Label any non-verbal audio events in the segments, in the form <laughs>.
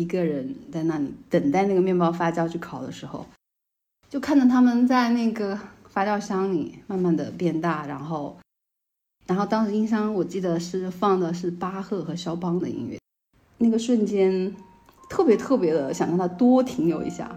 一个人在那里等待那个面包发酵去烤的时候，就看着他们在那个发酵箱里慢慢的变大，然后，然后当时音箱我记得是放的是巴赫和肖邦的音乐，那个瞬间特别特别的想让它多停留一下。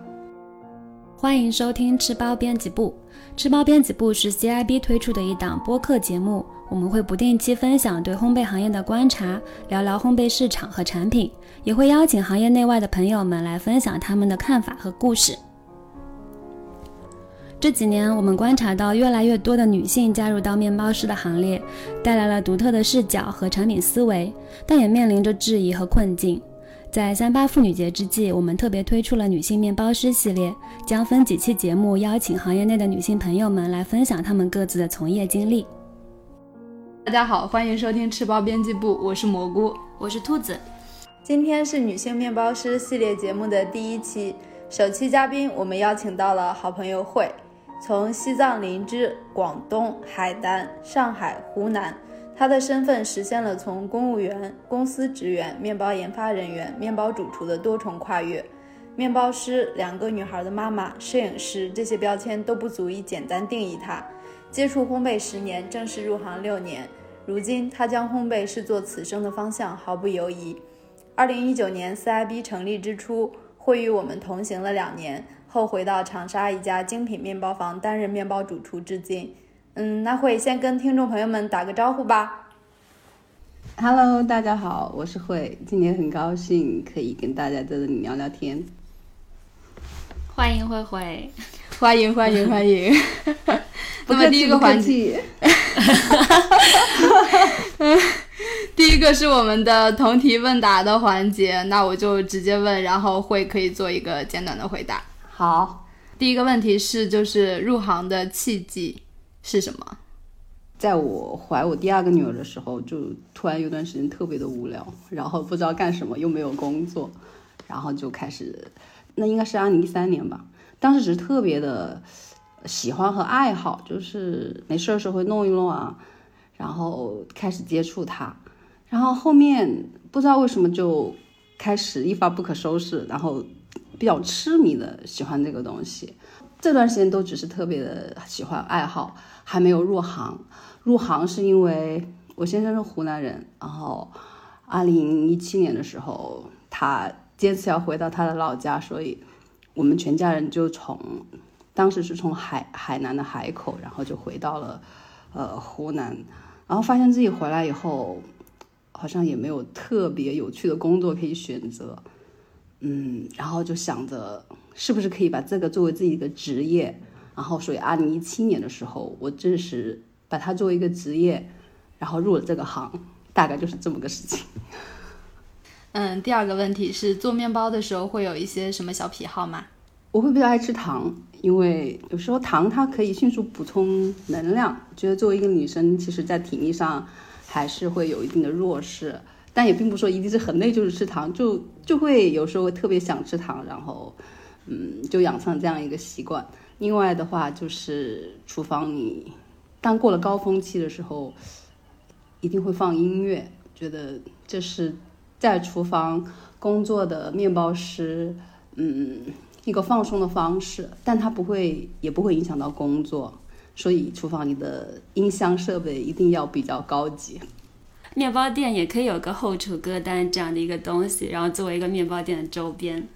欢迎收听吃包编辑部。吃包编辑部是 CIB 推出的一档播客节目，我们会不定期分享对烘焙行业的观察，聊聊烘焙市场和产品，也会邀请行业内外的朋友们来分享他们的看法和故事。这几年，我们观察到越来越多的女性加入到面包师的行列，带来了独特的视角和产品思维，但也面临着质疑和困境。在三八妇女节之际，我们特别推出了女性面包师系列，将分几期节目邀请行业内的女性朋友们来分享她们各自的从业经历。大家好，欢迎收听吃包编辑部，我是蘑菇，我是兔子。今天是女性面包师系列节目的第一期，首期嘉宾我们邀请到了好朋友慧，从西藏林芝、广东海南、上海、湖南。他的身份实现了从公务员、公司职员、面包研发人员、面包主厨的多重跨越。面包师、两个女孩的妈妈、摄影师，这些标签都不足以简单定义他。接触烘焙十年，正式入行六年，如今他将烘焙视作此生的方向，毫不犹疑。二零一九年 CIB 成立之初，会与我们同行了两年，后回到长沙一家精品面包房担任面包主厨至今。嗯，那慧先跟听众朋友们打个招呼吧。Hello，大家好，我是慧，今天很高兴可以跟大家在这里聊聊天。欢迎慧慧，欢迎欢迎欢迎。<laughs> 那么第一个环节，<laughs> 第一个是我们的同题问答的环节，那我就直接问，然后慧可以做一个简短的回答。好，第一个问题是，就是入行的契机。是什么？在我怀我第二个女儿的时候，就突然有段时间特别的无聊，然后不知道干什么，又没有工作，然后就开始，那应该是二零一三年吧。当时只是特别的喜欢和爱好，就是没事的时候会弄一弄啊，然后开始接触它，然后后面不知道为什么就开始一发不可收拾，然后比较痴迷的喜欢这个东西。这段时间都只是特别的喜欢爱好，还没有入行。入行是因为我先生是湖南人，然后二零一七年的时候，他坚持要回到他的老家，所以我们全家人就从当时是从海海南的海口，然后就回到了呃湖南，然后发现自己回来以后，好像也没有特别有趣的工作可以选择，嗯，然后就想着。是不是可以把这个作为自己的职业？然后，所以二零一七年的时候，我正式把它作为一个职业，然后入了这个行，大概就是这么个事情。嗯，第二个问题是做面包的时候会有一些什么小癖好吗？我会比较爱吃糖，因为有时候糖它可以迅速补充能量。觉得作为一个女生，其实在体力上还是会有一定的弱势，但也并不说一定是很累就是吃糖，就就会有时候特别想吃糖，然后。嗯，就养成这样一个习惯。另外的话，就是厨房里，当过了高峰期的时候，一定会放音乐，觉得这是在厨房工作的面包师，嗯，一个放松的方式。但它不会，也不会影响到工作，所以厨房里的音箱设备一定要比较高级。面包店也可以有个后厨歌单这样的一个东西，然后作为一个面包店的周边。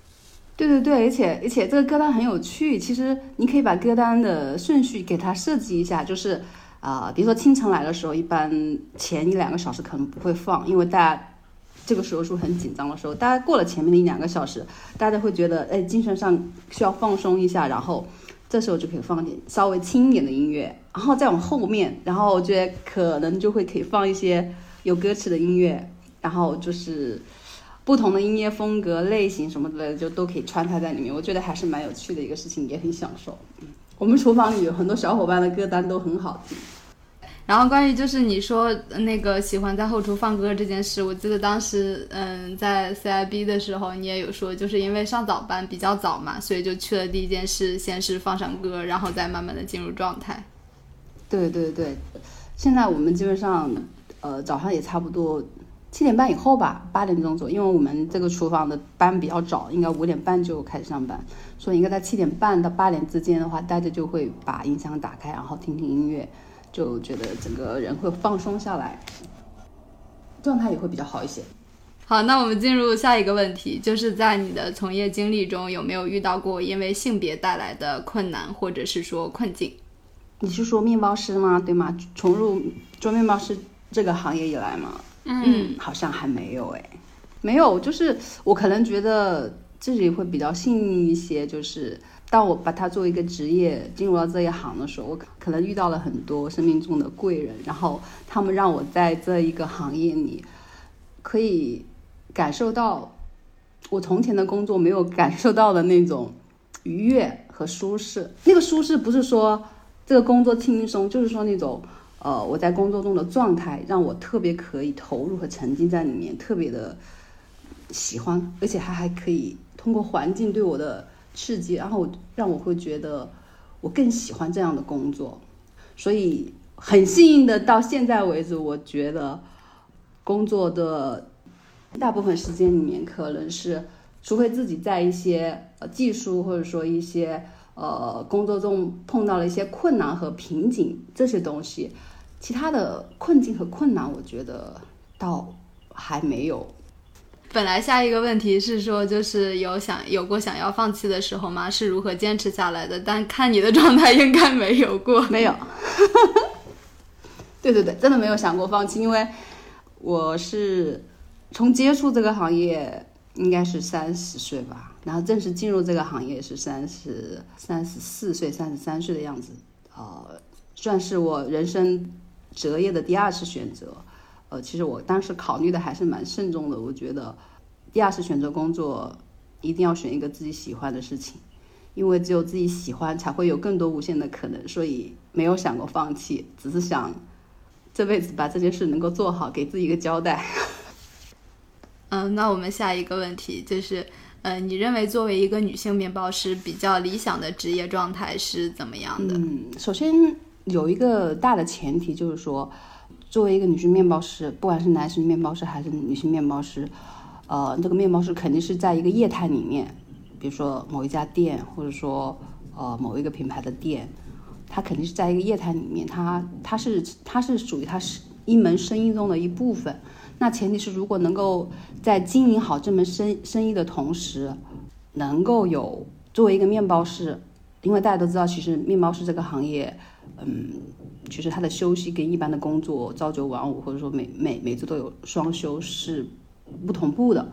对对对，而且而且这个歌单很有趣。其实你可以把歌单的顺序给它设计一下，就是啊，比如说清晨来的时候，一般前一两个小时可能不会放，因为大家这个时候是很紧张的时候。大家过了前面的一两个小时，大家会觉得哎，精神上需要放松一下，然后这时候就可以放点稍微轻一点的音乐。然后再往后面，然后我觉得可能就会可以放一些有歌词的音乐，然后就是。不同的音乐风格类型什么之类的，就都可以穿插在里面。我觉得还是蛮有趣的一个事情，也很享受。嗯，我们厨房里有很多小伙伴的歌单都很好听。然后关于就是你说那个喜欢在后厨放歌这件事，我记得当时嗯在 CIB 的时候你也有说，就是因为上早班比较早嘛，所以就去了第一件事，先是放上歌，然后再慢慢的进入状态。对对对，现在我们基本上呃早上也差不多。七点半以后吧，八点钟左右，因为我们这个厨房的班比较早，应该五点半就开始上班，所以应该在七点半到八点之间的话，大家就会把音箱打开，然后听听音乐，就觉得整个人会放松下来，状态也会比较好一些。好，那我们进入下一个问题，就是在你的从业经历中，有没有遇到过因为性别带来的困难，或者是说困境？你是说面包师吗？对吗？从入做面包师这个行业以来吗？嗯，好像还没有哎，没有，就是我可能觉得自己会比较幸运一些，就是当我把它作为一个职业进入到这一行的时候，我可能遇到了很多生命中的贵人，然后他们让我在这一个行业里可以感受到我从前的工作没有感受到的那种愉悦和舒适。那个舒适不是说这个工作轻松，就是说那种。呃，我在工作中的状态让我特别可以投入和沉浸在里面，特别的喜欢，而且还还可以通过环境对我的刺激，然后让我会觉得我更喜欢这样的工作，所以很幸运的到现在为止，我觉得工作的大部分时间里面，可能是除非自己在一些呃技术或者说一些。呃，工作中碰到了一些困难和瓶颈这些东西，其他的困境和困难，我觉得倒还没有。本来下一个问题是说，就是有想有过想要放弃的时候吗？是如何坚持下来的？但看你的状态，应该没有过。<laughs> 没有。对对对，真的没有想过放弃，因为我是从接触这个行业。应该是三十岁吧，然后正式进入这个行业是三十三十四岁、三十三岁的样子，呃，算是我人生择业的第二次选择。呃，其实我当时考虑的还是蛮慎重的，我觉得第二次选择工作一定要选一个自己喜欢的事情，因为只有自己喜欢，才会有更多无限的可能。所以没有想过放弃，只是想这辈子把这件事能够做好，给自己一个交代。<laughs> 嗯，那我们下一个问题就是，呃，你认为作为一个女性面包师，比较理想的职业状态是怎么样的？嗯，首先有一个大的前提就是说，作为一个女性面包师，不管是男性面包师还是女性面包师，呃，这个面包师肯定是在一个业态里面，比如说某一家店，或者说呃某一个品牌的店，它肯定是在一个业态里面，它它是它是属于它是一门生意中的一部分。那前提是，如果能够在经营好这门生生意的同时，能够有作为一个面包师，因为大家都知道，其实面包师这个行业，嗯，其实他的休息跟一般的工作朝九晚五，或者说每每每次都有双休是不同步的。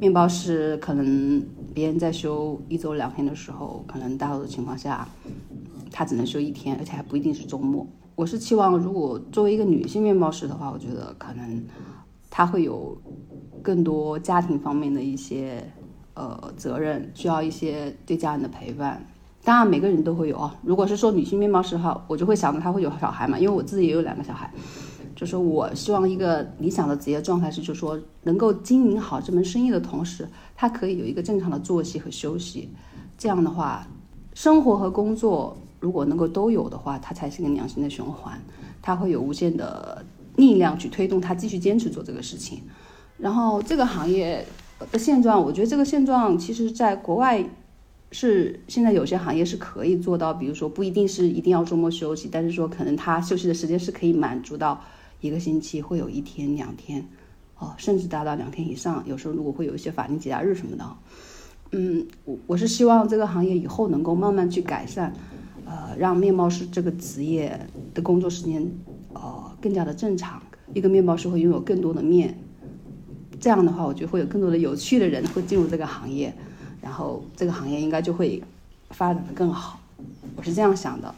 面包师可能别人在休一周两天的时候，可能大多数情况下，他只能休一天，而且还不一定是周末。我是期望，如果作为一个女性面包师的话，我觉得可能。他会有更多家庭方面的一些呃责任，需要一些对家人的陪伴。当然每个人都会有啊。如果是说女性面包师哈，我就会想着她会有小孩嘛，因为我自己也有两个小孩。就说我希望一个理想的职业状态是，就是说能够经营好这门生意的同时，他可以有一个正常的作息和休息。这样的话，生活和工作如果能够都有的话，它才是一个良性的循环，它会有无限的。力量去推动他继续坚持做这个事情，然后这个行业的现状，我觉得这个现状其实在国外是现在有些行业是可以做到，比如说不一定是一定要周末休息，但是说可能他休息的时间是可以满足到一个星期会有一天两天，哦，甚至达到两天以上。有时候如果会有一些法定节假日什么的，嗯，我我是希望这个行业以后能够慢慢去改善，呃，让面包师这个职业的工作时间。呃，更加的正常。一个面包师会拥有更多的面，这样的话，我觉得会有更多的有趣的人会进入这个行业，然后这个行业应该就会发展的更好。我是这样想的。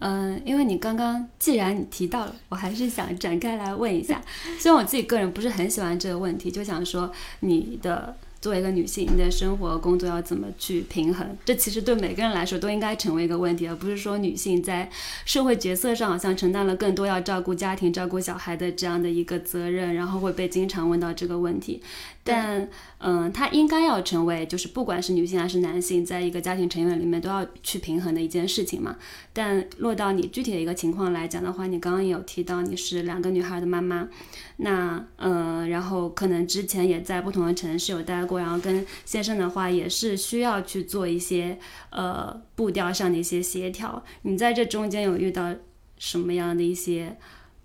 嗯，因为你刚刚既然你提到了，我还是想展开来问一下。<laughs> 虽然我自己个人不是很喜欢这个问题，就想说你的。作为一个女性，你的生活工作要怎么去平衡？这其实对每个人来说都应该成为一个问题，而不是说女性在社会角色上好像承担了更多要照顾家庭、照顾小孩的这样的一个责任，然后会被经常问到这个问题。但，嗯，它应该要成为，就是不管是女性还是男性，在一个家庭成员里面都要去平衡的一件事情嘛。但落到你具体的一个情况来讲的话，你刚刚有提到你是两个女孩的妈妈，那，嗯，然后可能之前也在不同的城市有待过，然后跟先生的话也是需要去做一些，呃，步调上的一些协调。你在这中间有遇到什么样的一些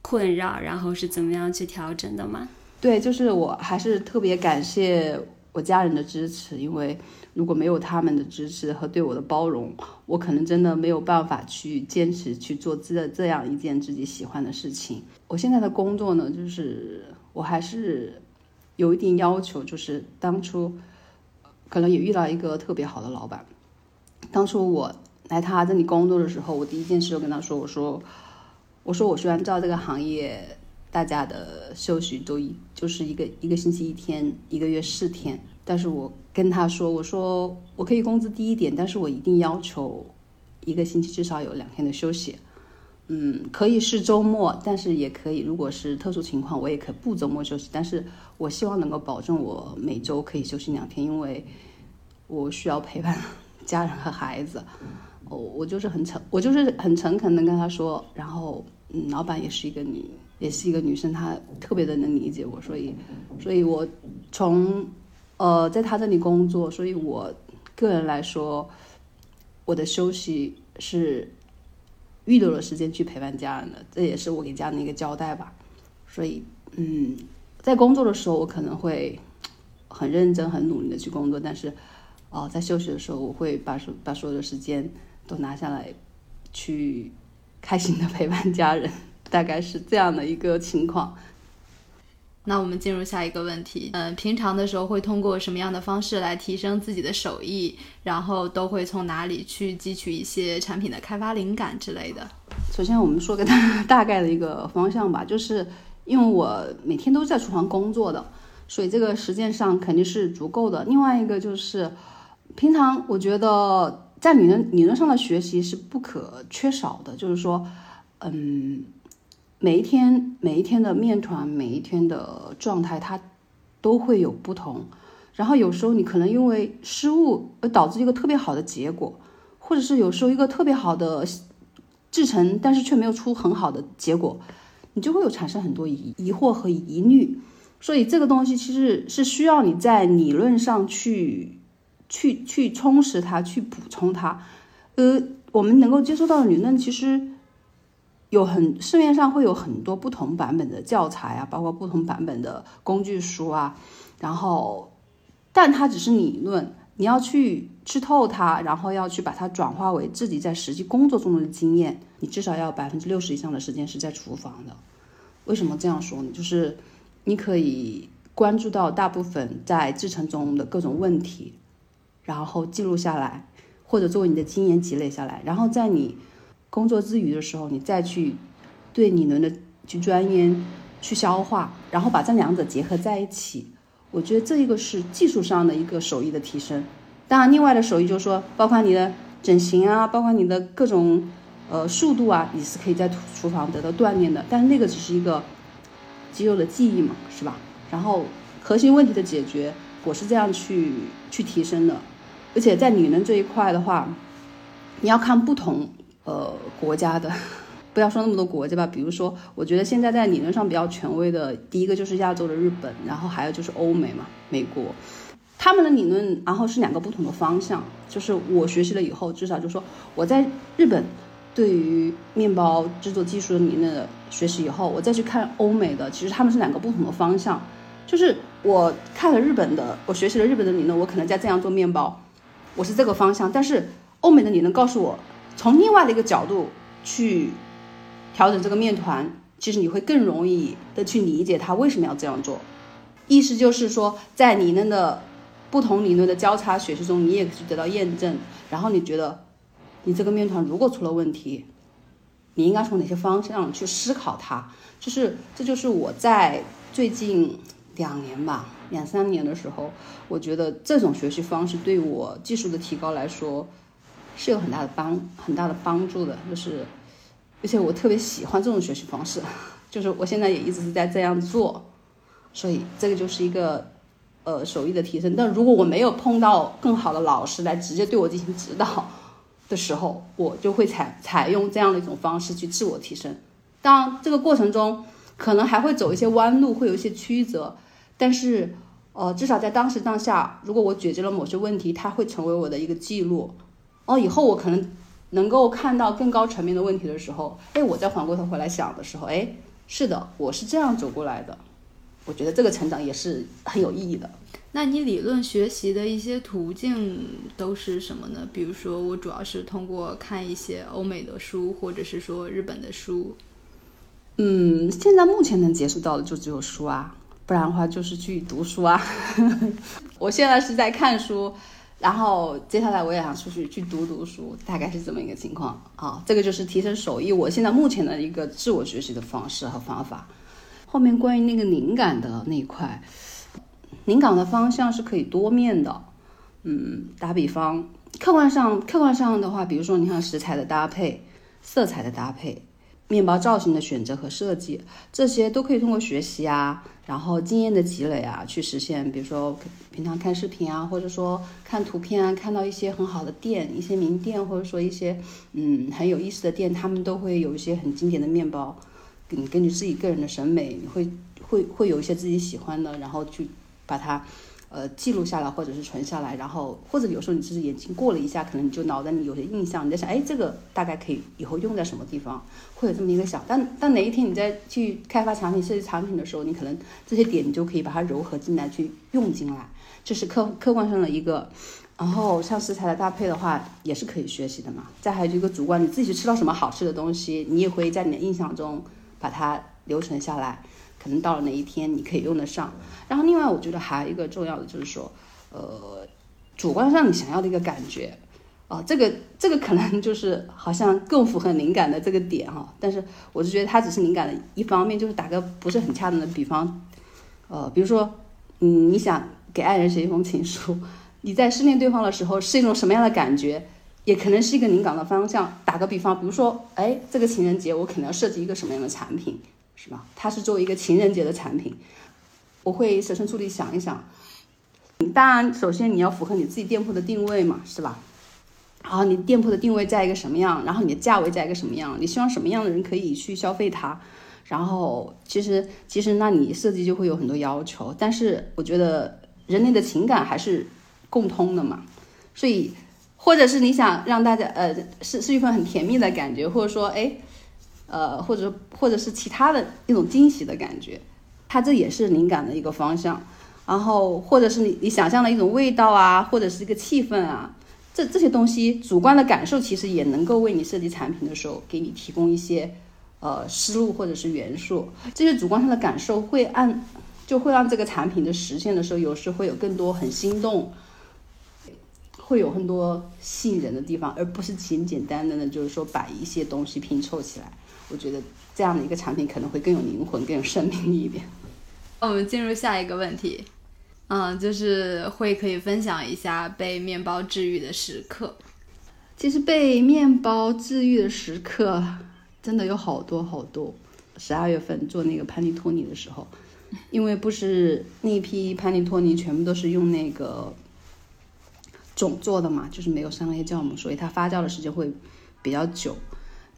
困扰，然后是怎么样去调整的吗？对，就是我还是特别感谢我家人的支持，因为如果没有他们的支持和对我的包容，我可能真的没有办法去坚持去做这这样一件自己喜欢的事情。我现在的工作呢，就是我还是有一定要求，就是当初可能也遇到一个特别好的老板。当初我来他这里工作的时候，我第一件事就跟他说：“我说，我说我虽然知道这个行业。”大家的休息都一就是一个一个星期一天，一个月四天。但是我跟他说，我说我可以工资低一点，但是我一定要求一个星期至少有两天的休息。嗯，可以是周末，但是也可以，如果是特殊情况，我也可以不周末休息。但是我希望能够保证我每周可以休息两天，因为我需要陪伴家人和孩子。我我就是很诚，我就是很诚恳的跟他说。然后，嗯，老板也是一个女。也是一个女生，她特别的能理解我，所以，所以我从呃在她这里工作，所以我个人来说，我的休息是预留了时间去陪伴家人的，这也是我给家人的一个交代吧。所以，嗯，在工作的时候，我可能会很认真、很努力的去工作，但是，哦，在休息的时候，我会把所把所有的时间都拿下来，去开心的陪伴家人。大概是这样的一个情况。那我们进入下一个问题，嗯，平常的时候会通过什么样的方式来提升自己的手艺？然后都会从哪里去汲取一些产品的开发灵感之类的？首先，我们说个大 <laughs> 大概的一个方向吧，就是因为我每天都在厨房工作的，所以这个实践上肯定是足够的。另外一个就是，平常我觉得在理论理论上的学习是不可缺少的，就是说，嗯。每一天，每一天的面团，每一天的状态，它都会有不同。然后有时候你可能因为失误而导致一个特别好的结果，或者是有时候一个特别好的制成，但是却没有出很好的结果，你就会有产生很多疑疑惑和疑虑。所以这个东西其实是需要你在理论上去去去充实它，去补充它。呃，我们能够接收到的理论其实。有很市面上会有很多不同版本的教材啊，包括不同版本的工具书啊，然后，但它只是理论，你要去吃透它，然后要去把它转化为自己在实际工作中的经验，你至少要百分之六十以上的时间是在厨房的。为什么这样说呢？就是你可以关注到大部分在制成中的各种问题，然后记录下来，或者作为你的经验积累下来，然后在你。工作之余的时候，你再去对理论的去钻研、去消化，然后把这两者结合在一起，我觉得这一个是技术上的一个手艺的提升。当然，另外的手艺就是说，包括你的整形啊，包括你的各种呃速度啊，你是可以在厨房得到锻炼的。但是那个只是一个肌肉的记忆嘛，是吧？然后核心问题的解决，我是这样去去提升的。而且在理论这一块的话，你要看不同。呃，国家的，<laughs> 不要说那么多国家吧。比如说，我觉得现在在理论上比较权威的，第一个就是亚洲的日本，然后还有就是欧美嘛，美国，他们的理论，然后是两个不同的方向。就是我学习了以后，至少就说我在日本对于面包制作技术的理论的学习以后，我再去看欧美的，其实他们是两个不同的方向。就是我看了日本的，我学习了日本的理论，我可能在这样做面包，我是这个方向。但是欧美的理论告诉我。从另外的一个角度去调整这个面团，其实你会更容易的去理解它为什么要这样做。意思就是说，在理论的不同理论的交叉学习中，你也可以得到验证。然后你觉得，你这个面团如果出了问题，你应该从哪些方向去思考它？就是这就是我在最近两年吧，两三年的时候，我觉得这种学习方式对我技术的提高来说是有很大的帮很大的帮助的，就是而且我特别喜欢这种学习方式，<laughs> 就是我现在也一直是在这样做，所以这个就是一个呃手艺的提升。但如果我没有碰到更好的老师来直接对我进行指导的时候，我就会采采用这样的一种方式去自我提升。当，这个过程中可能还会走一些弯路，会有一些曲折，但是，呃，至少在当时当下，如果我解决了某些问题，它会成为我的一个记录。哦，以后我可能能够看到更高层面的问题的时候，哎，我再缓过头回来想的时候，哎，是的，我是这样走过来的。我觉得这个成长也是很有意义的。那你理论学习的一些途径都是什么呢？比如说，我主要是通过看一些欧美的书，或者是说日本的书。嗯，现在目前能接触到的就只有书啊，不然的话就是去读书啊。<laughs> 我现在是在看书，然后接下来我也想出去去读读书，大概是这么一个情况啊。这个就是提升手艺，我现在目前的一个自我学习的方式和方法。后面关于那个灵感的那一块，灵感的方向是可以多面的。嗯，打比方，客观上客观上的话，比如说你看食材的搭配、色彩的搭配。面包造型的选择和设计，这些都可以通过学习啊，然后经验的积累啊，去实现。比如说平常看视频啊，或者说看图片啊，看到一些很好的店，一些名店，或者说一些嗯很有意思的店，他们都会有一些很经典的面包。你根据自己个人的审美，你会会会有一些自己喜欢的，然后去把它。呃，记录下来或者是存下来，然后或者有时候你只是眼睛过了一下，可能你就脑袋里有些印象，你在想，哎，这个大概可以以后用在什么地方，会有这么一个想。但但哪一天你在去开发产品、设计产品的时候，你可能这些点你就可以把它糅合进来去用进来，这是客客观上的一个。然后像食材的搭配的话，也是可以学习的嘛。再还有一个主观，你自己吃到什么好吃的东西，你也会在你的印象中把它留存下来。可能到了哪一天你可以用得上，然后另外我觉得还有一个重要的就是说，呃，主观上你想要的一个感觉，啊，这个这个可能就是好像更符合灵感的这个点哈，但是我就觉得它只是灵感的一方面，就是打个不是很恰当的比方，呃，比如说，嗯，你想给爱人写一封情书，<laughs> 你在思念对方的时候是一种什么样的感觉，也可能是一个灵感的方向。打个比方，比如说，哎，这个情人节我可能要设计一个什么样的产品。是吧？它是作为一个情人节的产品，我会设身处地想一想。当然，首先你要符合你自己店铺的定位嘛，是吧？然后你店铺的定位在一个什么样？然后你的价位在一个什么样？你希望什么样的人可以去消费它？然后其实其实那你设计就会有很多要求。但是我觉得人类的情感还是共通的嘛，所以或者是你想让大家呃是是一份很甜蜜的感觉，或者说哎。呃，或者或者是其他的一种惊喜的感觉，它这也是灵感的一个方向。然后或者是你你想象的一种味道啊，或者是一个气氛啊，这这些东西主观的感受其实也能够为你设计产品的时候给你提供一些呃思路或者是元素。这些主观上的感受会按就会让这个产品的实现的时候，有时会有更多很心动，会有很多吸引人的地方，而不是简简单单的就是说把一些东西拼凑起来。我觉得这样的一个产品可能会更有灵魂、更有生命力一点。<laughs> 我们进入下一个问题，嗯，就是会可以分享一下被面包治愈的时刻。其实被面包治愈的时刻真的有好多好多。十二月份做那个潘尼托尼的时候，因为不是那一批潘尼托尼全部都是用那个种做的嘛，就是没有商业酵母，所以它发酵的时间会比较久。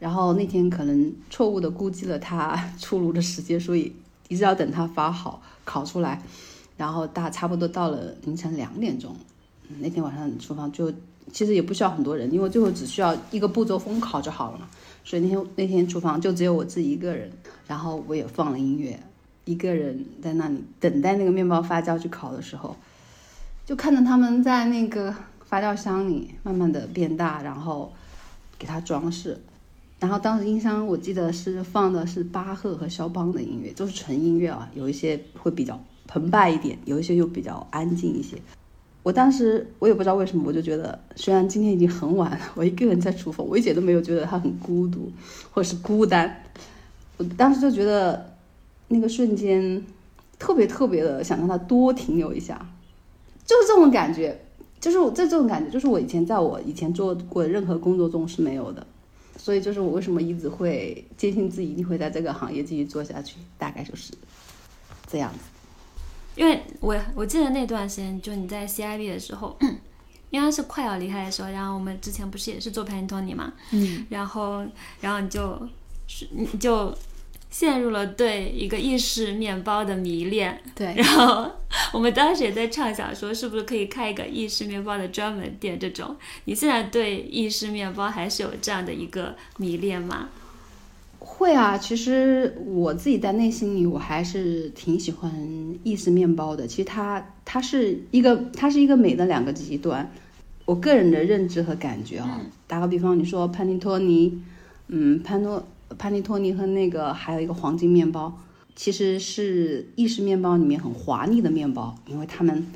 然后那天可能错误的估计了它 <laughs> 出炉的时间，所以一直要等它发好烤出来。然后大差不多到了凌晨两点钟，那天晚上厨房就其实也不需要很多人，因为最后只需要一个步骤封烤就好了嘛。所以那天那天厨房就只有我自己一个人，然后我也放了音乐，一个人在那里等待那个面包发酵去烤的时候，就看着他们在那个发酵箱里慢慢的变大，然后给它装饰。然后当时音箱我记得是放的是巴赫和肖邦的音乐，都是纯音乐啊，有一些会比较澎湃一点，有一些又比较安静一些。我当时我也不知道为什么，我就觉得虽然今天已经很晚了，我一个人在厨房，我一点都没有觉得它很孤独或者是孤单。我当时就觉得那个瞬间特别特别的想让它多停留一下，就是这种感觉，就是我这这种感觉，就是我以前在我以前做过的任何工作中是没有的，所以就是我为什么一直会坚信自己一定会在这个行业继续做下去，大概就是这样子。因为我我记得那段时间，就你在 CIB 的时候，<clears throat> 应该是快要离开的时候，然后我们之前不是也是做 Pantone 嘛，嗯，然后然后你就是你就陷入了对一个意式面包的迷恋，对，然后我们当时也在畅想说，是不是可以开一个意式面包的专门店？这种，你现在对意式面包还是有这样的一个迷恋吗？会啊，其实我自己在内心里，我还是挺喜欢意式面包的。其实它它是一个它是一个美的两个极端。我个人的认知和感觉啊，打个比方，你说潘尼托尼，嗯，潘诺潘尼托尼和那个还有一个黄金面包，其实是意式面包里面很华丽的面包，因为他们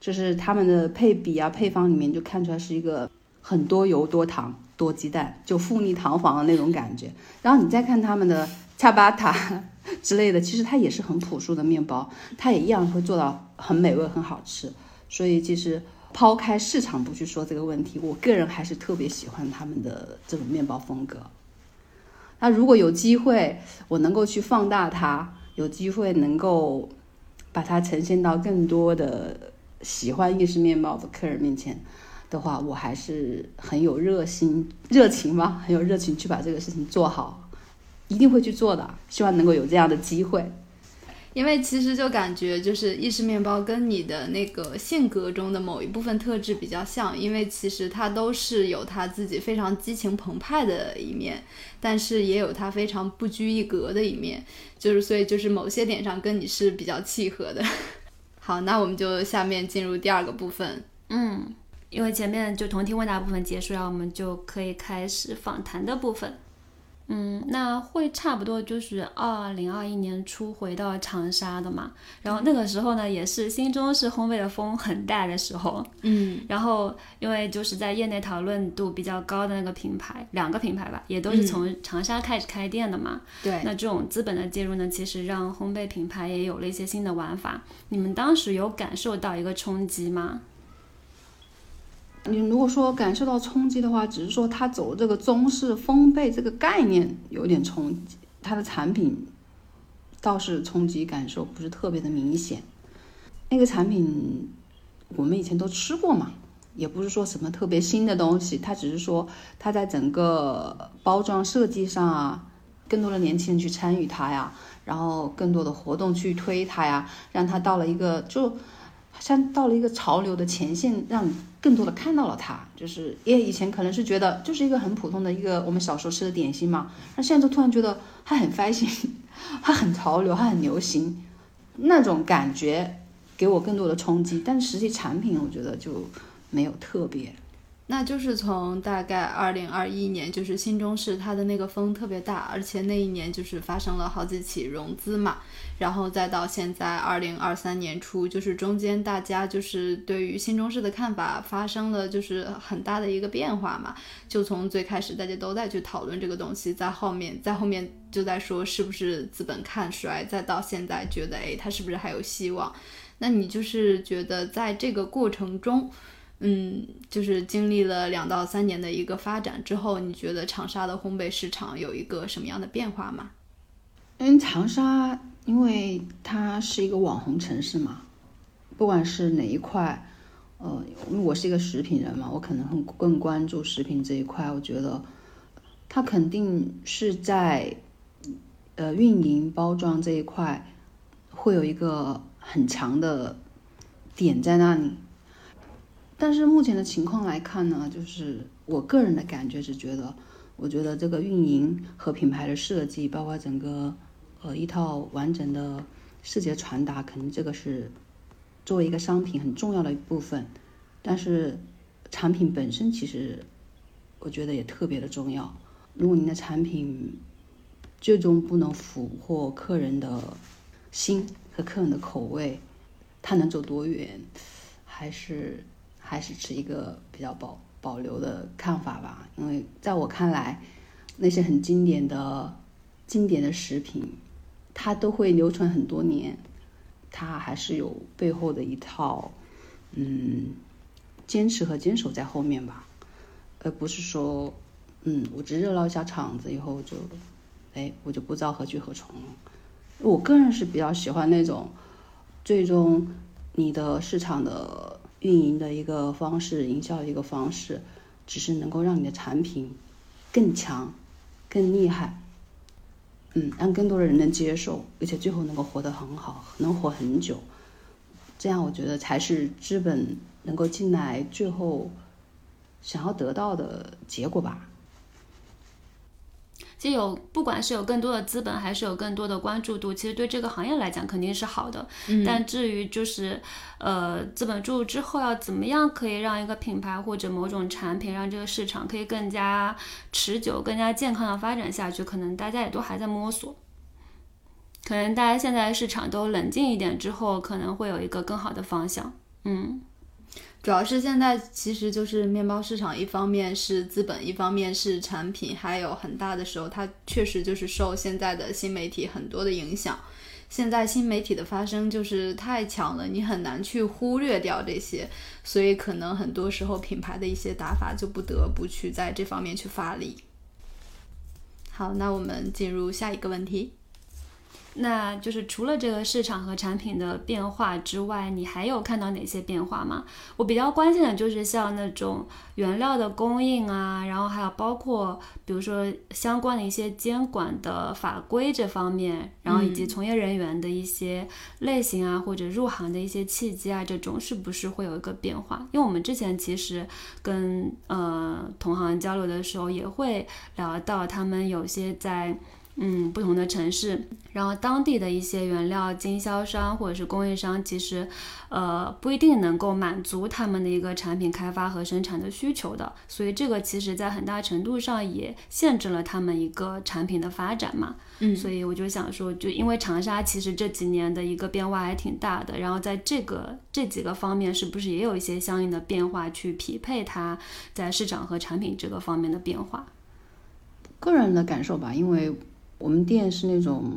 就是他们的配比啊配方里面就看出来是一个很多油多糖。多鸡蛋就富丽堂皇的那种感觉，然后你再看他们的恰巴塔之类的，其实它也是很朴素的面包，它也一样会做到很美味、很好吃。所以其实抛开市场不去说这个问题，我个人还是特别喜欢他们的这种面包风格。那如果有机会，我能够去放大它，有机会能够把它呈现到更多的喜欢意式面包的客人面前。的话，我还是很有热心、热情吧，很有热情去把这个事情做好，一定会去做的。希望能够有这样的机会，因为其实就感觉就是意式面包跟你的那个性格中的某一部分特质比较像，因为其实它都是有它自己非常激情澎湃的一面，但是也有它非常不拘一格的一面，就是所以就是某些点上跟你是比较契合的。<laughs> 好，那我们就下面进入第二个部分，嗯。因为前面就同题问答部分结束，然后我们就可以开始访谈的部分。嗯，那会差不多就是二零二一年初回到长沙的嘛。然后那个时候呢，也是新中式烘焙的风很大的时候。嗯，然后因为就是在业内讨论度比较高的那个品牌，两个品牌吧，也都是从长沙开始开店的嘛。对。那这种资本的介入呢，其实让烘焙品牌也有了一些新的玩法。你们当时有感受到一个冲击吗？你如果说感受到冲击的话，只是说它走这个中式烘焙这个概念有点冲击，它的产品倒是冲击感受不是特别的明显。那个产品我们以前都吃过嘛，也不是说什么特别新的东西，它只是说它在整个包装设计上啊，更多的年轻人去参与它呀，然后更多的活动去推它呀，让它到了一个就。像到了一个潮流的前线，让更多的看到了它。就是因为以前可能是觉得就是一个很普通的一个我们小时候吃的点心嘛，那现在就突然觉得它很 fashion，<laughs> 它很潮流，它很流行，那种感觉给我更多的冲击。但是实际产品我觉得就没有特别。那就是从大概二零二一年，就是新中式它的那个风特别大，而且那一年就是发生了好几起融资嘛，然后再到现在二零二三年初，就是中间大家就是对于新中式的看法发生了就是很大的一个变化嘛，就从最开始大家都在去讨论这个东西，在后面在后面就在说是不是资本看衰，再到现在觉得哎它是不是还有希望？那你就是觉得在这个过程中。嗯，就是经历了两到三年的一个发展之后，你觉得长沙的烘焙市场有一个什么样的变化吗？嗯，长沙因为它是一个网红城市嘛，不管是哪一块，呃，因为我是一个食品人嘛，我可能很更关注食品这一块。我觉得它肯定是在呃运营包装这一块会有一个很强的点在那里。但是目前的情况来看呢，就是我个人的感觉是觉得，我觉得这个运营和品牌的设计，包括整个呃一套完整的视觉传达，肯定这个是作为一个商品很重要的一部分。但是产品本身其实我觉得也特别的重要。如果您的产品最终不能俘获客人的心和客人的口味，它能走多远，还是？还是持一个比较保保留的看法吧，因为在我看来，那些很经典的、经典的食品，它都会流传很多年。它还是有背后的一套，嗯，坚持和坚守在后面吧，而不是说，嗯，我只热闹一下场子以后就，哎，我就不知道何去何从了。我个人是比较喜欢那种，最终你的市场的运营的一个方式，营销的一个方式，只是能够让你的产品更强、更厉害。嗯，让更多的人能接受，而且最后能够活得很好，能活很久，这样我觉得才是资本能够进来最后想要得到的结果吧。其实有，不管是有更多的资本，还是有更多的关注度，其实对这个行业来讲肯定是好的。嗯，但至于就是，呃，资本注入之后要怎么样可以让一个品牌或者某种产品让这个市场可以更加持久、更加健康的发展下去，可能大家也都还在摸索。可能大家现在市场都冷静一点之后，可能会有一个更好的方向。嗯。主要是现在其实就是面包市场，一方面是资本，一方面是产品，还有很大的时候，它确实就是受现在的新媒体很多的影响。现在新媒体的发生就是太强了，你很难去忽略掉这些，所以可能很多时候品牌的一些打法就不得不去在这方面去发力。好，那我们进入下一个问题。那就是除了这个市场和产品的变化之外，你还有看到哪些变化吗？我比较关心的就是像那种原料的供应啊，然后还有包括比如说相关的一些监管的法规这方面，然后以及从业人员的一些类型啊，或者入行的一些契机啊，这种是不是会有一个变化？因为我们之前其实跟呃同行交流的时候，也会聊到他们有些在。嗯，不同的城市，然后当地的一些原料经销商或者是供应商，其实，呃，不一定能够满足他们的一个产品开发和生产的需求的，所以这个其实在很大程度上也限制了他们一个产品的发展嘛。嗯，所以我就想说，就因为长沙其实这几年的一个变化还挺大的，然后在这个这几个方面，是不是也有一些相应的变化去匹配它在市场和产品这个方面的变化？个人的感受吧，因为。我们店是那种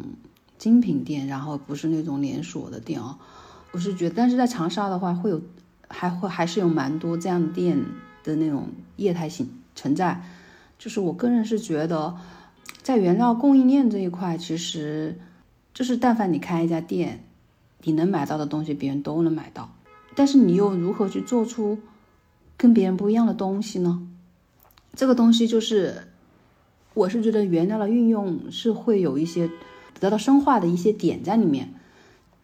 精品店，然后不是那种连锁的店哦。我是觉得，但是在长沙的话，会有还会还是有蛮多这样的店的那种业态性存在。就是我个人是觉得，在原料供应链这一块，其实就是但凡你开一家店，你能买到的东西，别人都能买到。但是你又如何去做出跟别人不一样的东西呢？这个东西就是。我是觉得原料的运用是会有一些得到深化的一些点在里面。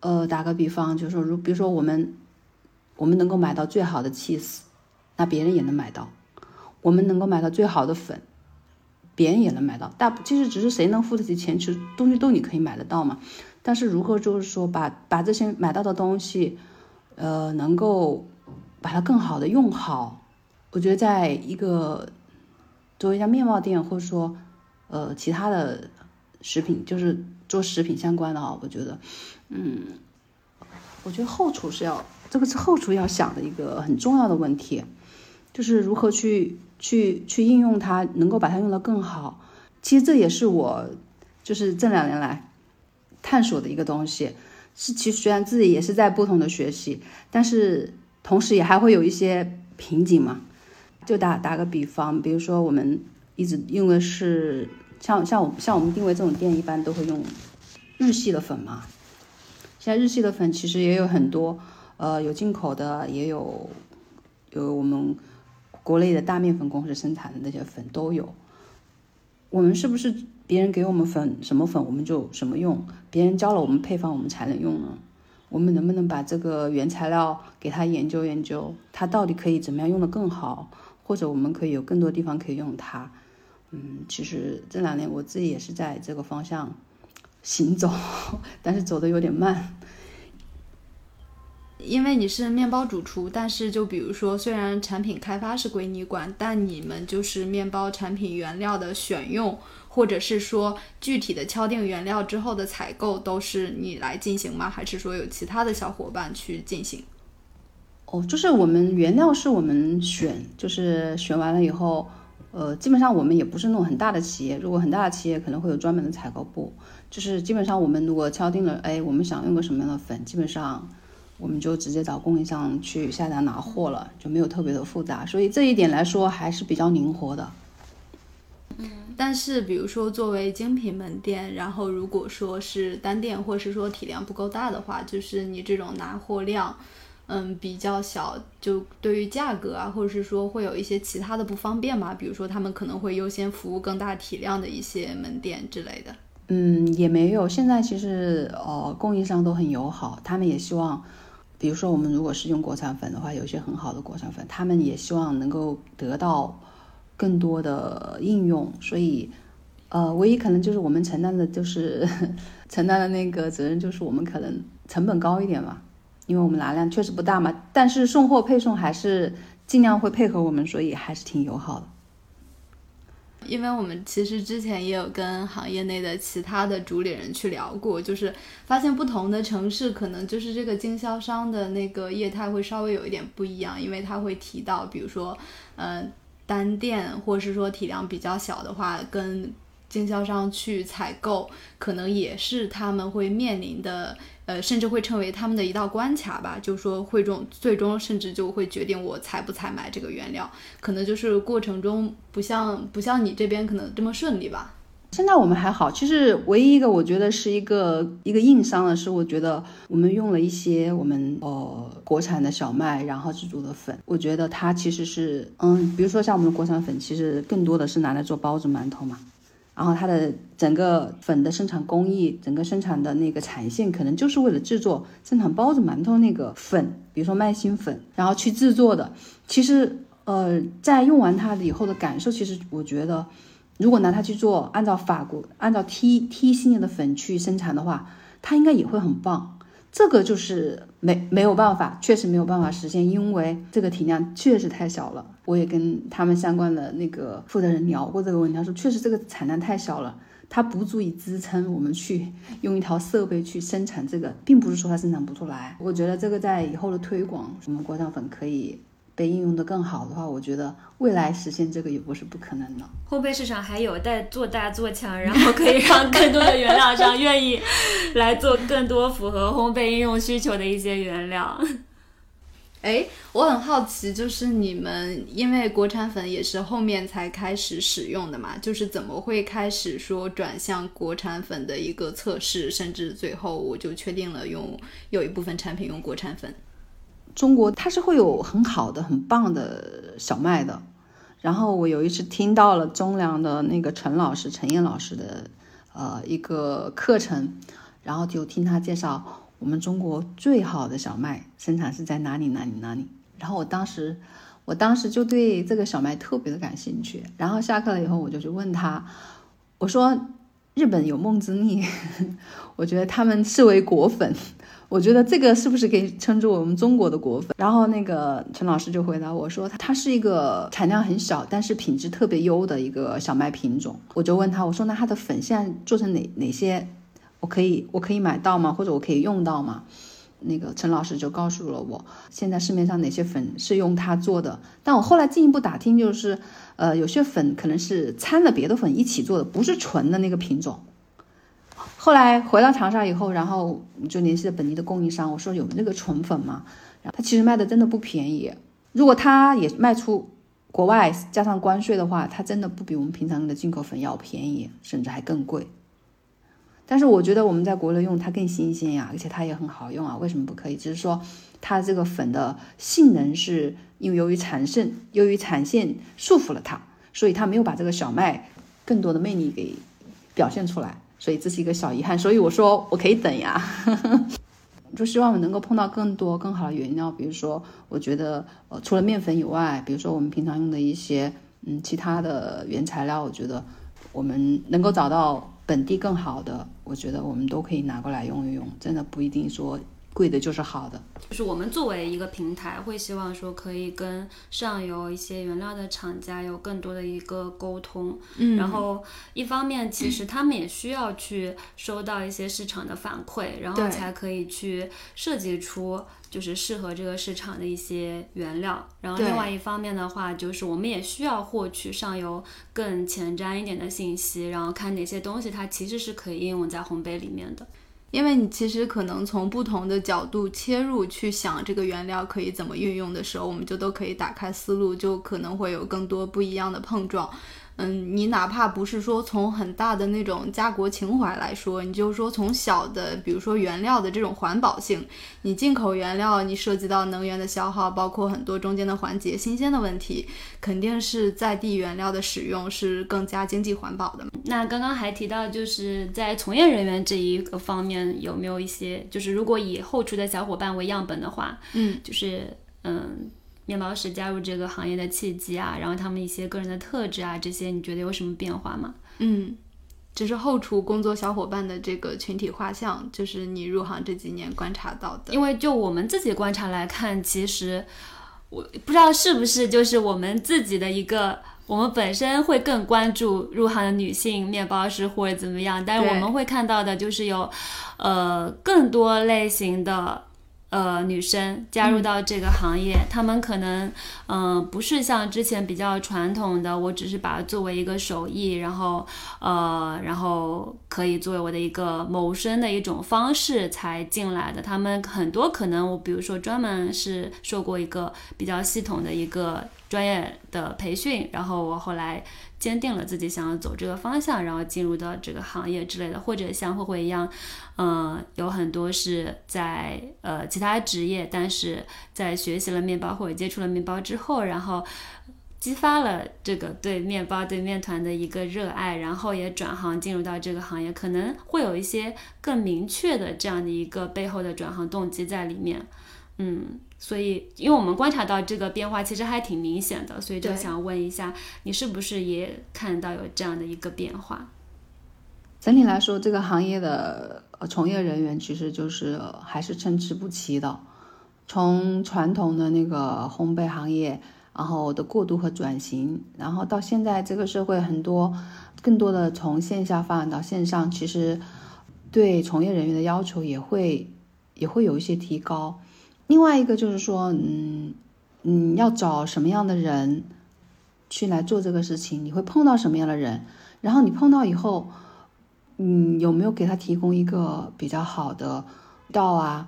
呃，打个比方，就是说，如比如说我们我们能够买到最好的 cheese，那别人也能买到；我们能够买到最好的粉，别人也能买到。大其实只是谁能付得起钱，其实东西都你可以买得到嘛。但是如何就是说把把这些买到的东西，呃，能够把它更好的用好，我觉得在一个。作为一家面包店，或者说，呃，其他的食品，就是做食品相关的啊，我觉得，嗯，我觉得后厨是要这个是后厨要想的一个很重要的问题，就是如何去去去应用它，能够把它用得更好。其实这也是我就是这两年来探索的一个东西。是，其实虽然自己也是在不同的学习，但是同时也还会有一些瓶颈嘛。就打打个比方，比如说我们一直用的是像像我像我们定位这种店，一般都会用日系的粉嘛。现在日系的粉其实也有很多，呃，有进口的，也有有我们国内的大面粉公司生产的那些粉都有。我们是不是别人给我们粉什么粉我们就什么用？别人教了我们配方我们才能用呢？我们能不能把这个原材料给他研究研究，它到底可以怎么样用的更好？或者我们可以有更多地方可以用它，嗯，其实这两年我自己也是在这个方向行走，<laughs> 但是走的有点慢。因为你是面包主厨，但是就比如说，虽然产品开发是归你管，但你们就是面包产品原料的选用，或者是说具体的敲定原料之后的采购，都是你来进行吗？还是说有其他的小伙伴去进行？哦，就是我们原料是我们选，就是选完了以后，呃，基本上我们也不是那种很大的企业，如果很大的企业可能会有专门的采购部，就是基本上我们如果敲定了，哎，我们想用个什么样的粉，基本上我们就直接找供应商去下单拿货了，就没有特别的复杂，所以这一点来说还是比较灵活的。嗯但是，比如说作为精品门店，然后如果说是单店，或是说体量不够大的话，就是你这种拿货量，嗯，比较小，就对于价格啊，或者是说会有一些其他的不方便嘛？比如说他们可能会优先服务更大体量的一些门店之类的。嗯，也没有。现在其实呃，供应商都很友好，他们也希望，比如说我们如果是用国产粉的话，有一些很好的国产粉，他们也希望能够得到。更多的应用，所以，呃，唯一可能就是我们承担的，就是 <laughs> 承担的那个责任，就是我们可能成本高一点嘛，因为我们拿量确实不大嘛，但是送货配送还是尽量会配合我们，所以还是挺友好的。因为我们其实之前也有跟行业内的其他的主理人去聊过，就是发现不同的城市可能就是这个经销商的那个业态会稍微有一点不一样，因为他会提到，比如说，嗯。单店或是说体量比较小的话，跟经销商去采购，可能也是他们会面临的，呃，甚至会成为他们的一道关卡吧。就是说，会中最终甚至就会决定我采不采买这个原料，可能就是过程中不像不像你这边可能这么顺利吧。现在我们还好，其实唯一一个我觉得是一个一个硬伤的是，我觉得我们用了一些我们呃国产的小麦，然后制作的粉，我觉得它其实是嗯，比如说像我们的国产粉，其实更多的是拿来做包子、馒头嘛，然后它的整个粉的生产工艺，整个生产的那个产线，可能就是为了制作生产包子、馒头那个粉，比如说麦芯粉，然后去制作的。其实呃，在用完它以后的感受，其实我觉得。如果拿它去做，按照法国按照 T T 系列的粉去生产的话，它应该也会很棒。这个就是没没有办法，确实没有办法实现，因为这个体量确实太小了。我也跟他们相关的那个负责人聊过这个问题，他说确实这个产量太小了，它不足以支撑我们去用一条设备去生产这个，并不是说它生产不出来。我觉得这个在以后的推广，我们国产粉可以。被应用的更好的话，我觉得未来实现这个也不是不可能的。烘焙市场还有待做大做强，然后可以让更多的原料商愿意来做更多符合烘焙应用需求的一些原料。<laughs> 哎，我很好奇，就是你们因为国产粉也是后面才开始使用的嘛，就是怎么会开始说转向国产粉的一个测试，甚至最后我就确定了用有一部分产品用国产粉。中国它是会有很好的、很棒的小麦的。然后我有一次听到了中粮的那个陈老师、陈燕老师的呃一个课程，然后就听他介绍我们中国最好的小麦生产是在哪里哪里哪里。然后我当时我当时就对这个小麦特别的感兴趣。然后下课了以后，我就去问他，我说日本有梦之蜜，<laughs> 我觉得他们视为果粉。我觉得这个是不是可以称之为我们中国的果粉？然后那个陈老师就回答我说，它它是一个产量很小，但是品质特别优的一个小麦品种。我就问他，我说那它的粉现在做成哪哪些？我可以我可以买到吗？或者我可以用到吗？那个陈老师就告诉了我，现在市面上哪些粉是用它做的。但我后来进一步打听，就是呃有些粉可能是掺了别的粉一起做的，不是纯的那个品种。后来回到长沙以后，然后就联系了本地的供应商，我说有那个纯粉吗？然后他其实卖的真的不便宜，如果他也卖出国外加上关税的话，它真的不比我们平常用的进口粉要便宜，甚至还更贵。但是我觉得我们在国内用它更新鲜呀，而且它也很好用啊，为什么不可以？只是说它这个粉的性能是因为由于产线由于产线束缚了它，所以它没有把这个小麦更多的魅力给表现出来。所以这是一个小遗憾，所以我说我可以等呀，<laughs> 就希望我能够碰到更多更好的原料，比如说我觉得呃除了面粉以外，比如说我们平常用的一些嗯其他的原材料，我觉得我们能够找到本地更好的，我觉得我们都可以拿过来用一用，真的不一定说贵的就是好的。就是我们作为一个平台，会希望说可以跟上游一些原料的厂家有更多的一个沟通。嗯，然后一方面，其实他们也需要去收到一些市场的反馈，然后才可以去设计出就是适合这个市场的一些原料。然后另外一方面的话，就是我们也需要获取上游更前瞻一点的信息，然后看哪些东西它其实是可以应用在烘焙里面的。因为你其实可能从不同的角度切入去想这个原料可以怎么运用的时候，我们就都可以打开思路，就可能会有更多不一样的碰撞。嗯，你哪怕不是说从很大的那种家国情怀来说，你就说从小的，比如说原料的这种环保性，你进口原料，你涉及到能源的消耗，包括很多中间的环节、新鲜的问题，肯定是在地原料的使用是更加经济环保的。那刚刚还提到，就是在从业人员这一个方面，有没有一些，就是如果以后厨的小伙伴为样本的话，嗯，就是嗯，面包师加入这个行业的契机啊，然后他们一些个人的特质啊，这些你觉得有什么变化吗？嗯，就是后厨工作小伙伴的这个群体画像，就是你入行这几年观察到的。因为就我们自己观察来看，其实我不知道是不是就是我们自己的一个。我们本身会更关注入行的女性面包师或者怎么样，但是我们会看到的就是有，呃，更多类型的呃女生加入到这个行业，她们可能嗯、呃不是像之前比较传统的，我只是把它作为一个手艺，然后呃然后可以作为我的一个谋生的一种方式才进来的。她们很多可能我比如说专门是受过一个比较系统的一个专业的培训，然后我后来坚定了自己想要走这个方向，然后进入到这个行业之类的，或者像慧慧一样，嗯、有很多是在呃其他职业，但是在学习了面包或者接触了面包之后，然后激发了这个对面包、对面团的一个热爱，然后也转行进入到这个行业，可能会有一些更明确的这样的一个背后的转行动机在里面。嗯，所以因为我们观察到这个变化其实还挺明显的，所以就想问一下，你是不是也看到有这样的一个变化？整体来说，这个行业的呃从业人员其实就是呃还是参差不齐的。从传统的那个烘焙行业，然后的过渡和转型，然后到现在这个社会很多更多的从线下发展到线上，其实对从业人员的要求也会也会有一些提高。另外一个就是说，嗯嗯，要找什么样的人去来做这个事情，你会碰到什么样的人，然后你碰到以后。嗯，有没有给他提供一个比较好的道啊？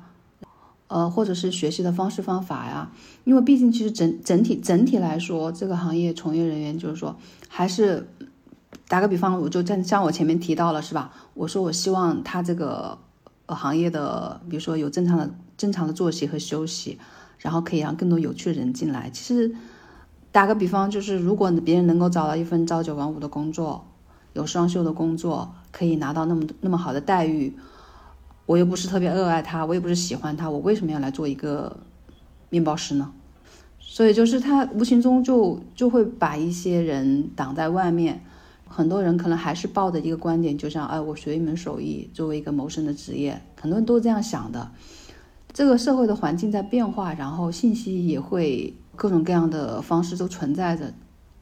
呃，或者是学习的方式方法呀？因为毕竟其实整整体整体来说，这个行业从业人员就是说，还是打个比方，我就像像我前面提到了是吧？我说我希望他这个行业的，比如说有正常的正常的作息和休息，然后可以让更多有趣的人进来。其实打个比方，就是如果别人能够找到一份朝九晚五的工作，有双休的工作，可以拿到那么那么好的待遇，我又不是特别热爱它，我也不是喜欢它，我为什么要来做一个面包师呢？所以就是他无形中就就会把一些人挡在外面。很多人可能还是抱着一个观点，就像哎，我学一门手艺作为一个谋生的职业，很多人都这样想的。这个社会的环境在变化，然后信息也会各种各样的方式都存在着，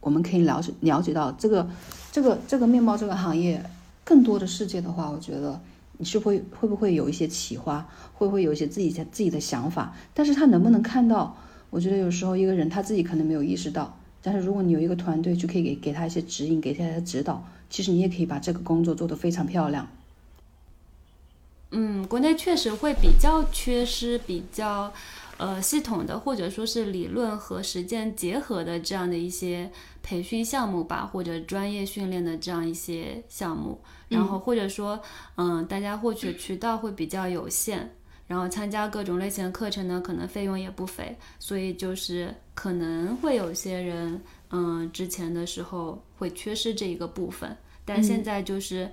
我们可以了解了解到这个。这个这个面包这个行业，更多的世界的话，我觉得你是会会不会有一些启发，会不会有一些自己自己的想法？但是他能不能看到？我觉得有时候一个人他自己可能没有意识到，但是如果你有一个团队，就可以给给他一些指引，给他一些指导，其实你也可以把这个工作做得非常漂亮。嗯，国内确实会比较缺失比较。呃，系统的或者说是理论和实践结合的这样的一些培训项目吧，或者专业训练的这样一些项目，然后或者说，嗯，大家获取渠道会比较有限，然后参加各种类型的课程呢，可能费用也不菲，所以就是可能会有些人，嗯，之前的时候会缺失这一个部分，但现在就是。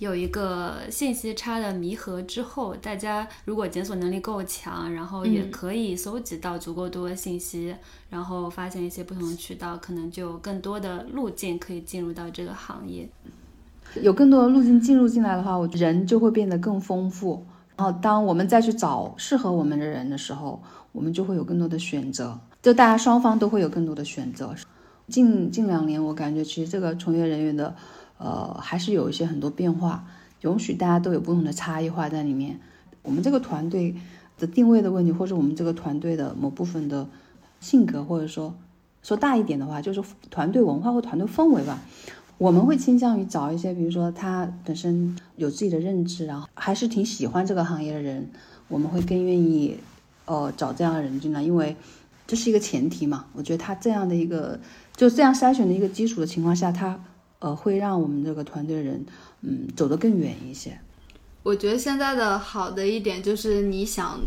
有一个信息差的弥合之后，大家如果检索能力够强，然后也可以搜集到足够多的信息，嗯、然后发现一些不同的渠道，可能就有更多的路径可以进入到这个行业。有更多的路径进入进来的话，我人就会变得更丰富。然后当我们再去找适合我们的人的时候，我们就会有更多的选择，就大家双方都会有更多的选择。近近两年，我感觉其实这个从业人员的，呃，还是有一些很多变化，允许大家都有不同的差异化在里面。我们这个团队的定位的问题，或者我们这个团队的某部分的性格，或者说说大一点的话，就是团队文化或团队氛围吧。我们会倾向于找一些，比如说他本身有自己的认知，然后还是挺喜欢这个行业的人，我们会更愿意，呃，找这样的人进来，因为这是一个前提嘛。我觉得他这样的一个。就这样筛选的一个基础的情况下，他呃会让我们这个团队人嗯走得更远一些。我觉得现在的好的一点就是你想。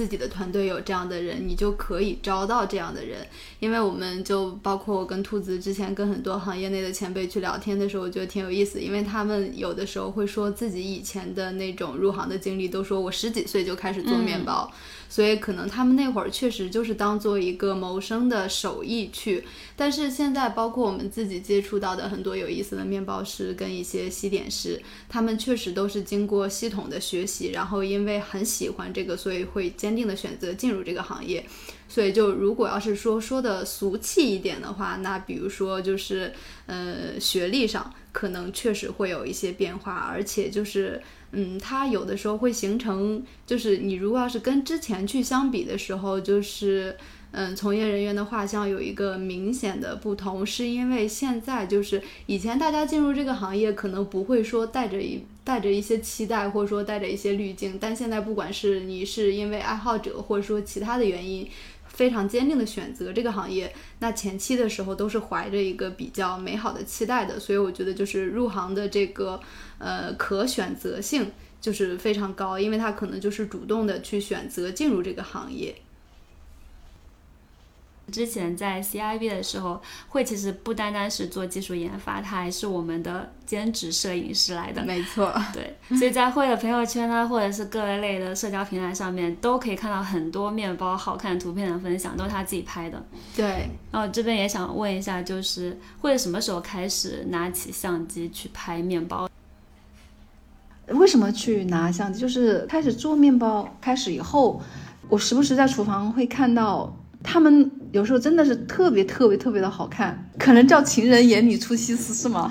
自己的团队有这样的人，你就可以招到这样的人。因为我们就包括我跟兔子之前跟很多行业内的前辈去聊天的时候，我觉得挺有意思。因为他们有的时候会说自己以前的那种入行的经历，都说我十几岁就开始做面包，所以可能他们那会儿确实就是当做一个谋生的手艺去。但是现在，包括我们自己接触到的很多有意思的面包师跟一些西点师，他们确实都是经过系统的学习，然后因为很喜欢这个，所以会。坚定的选择进入这个行业，所以就如果要是说说的俗气一点的话，那比如说就是呃学历上可能确实会有一些变化，而且就是嗯，它有的时候会形成，就是你如果要是跟之前去相比的时候，就是。嗯，从业人员的画像有一个明显的不同，是因为现在就是以前大家进入这个行业可能不会说带着一带着一些期待，或者说带着一些滤镜，但现在不管是你是因为爱好者，或者说其他的原因，非常坚定的选择这个行业，那前期的时候都是怀着一个比较美好的期待的，所以我觉得就是入行的这个呃可选择性就是非常高，因为他可能就是主动的去选择进入这个行业。之前在 CIB 的时候，会其实不单单是做技术研发，他还是我们的兼职摄影师来的。没错，<laughs> 对，所以在会的朋友圈呢，或者是各类的社交平台上面，都可以看到很多面包好看图片的分享，都是他自己拍的。对，然后这边也想问一下，就是会什么时候开始拿起相机去拍面包？为什么去拿相机？就是开始做面包开始以后，我时不时在厨房会看到。他们有时候真的是特别特别特别的好看，可能叫情人眼里出西施是吗？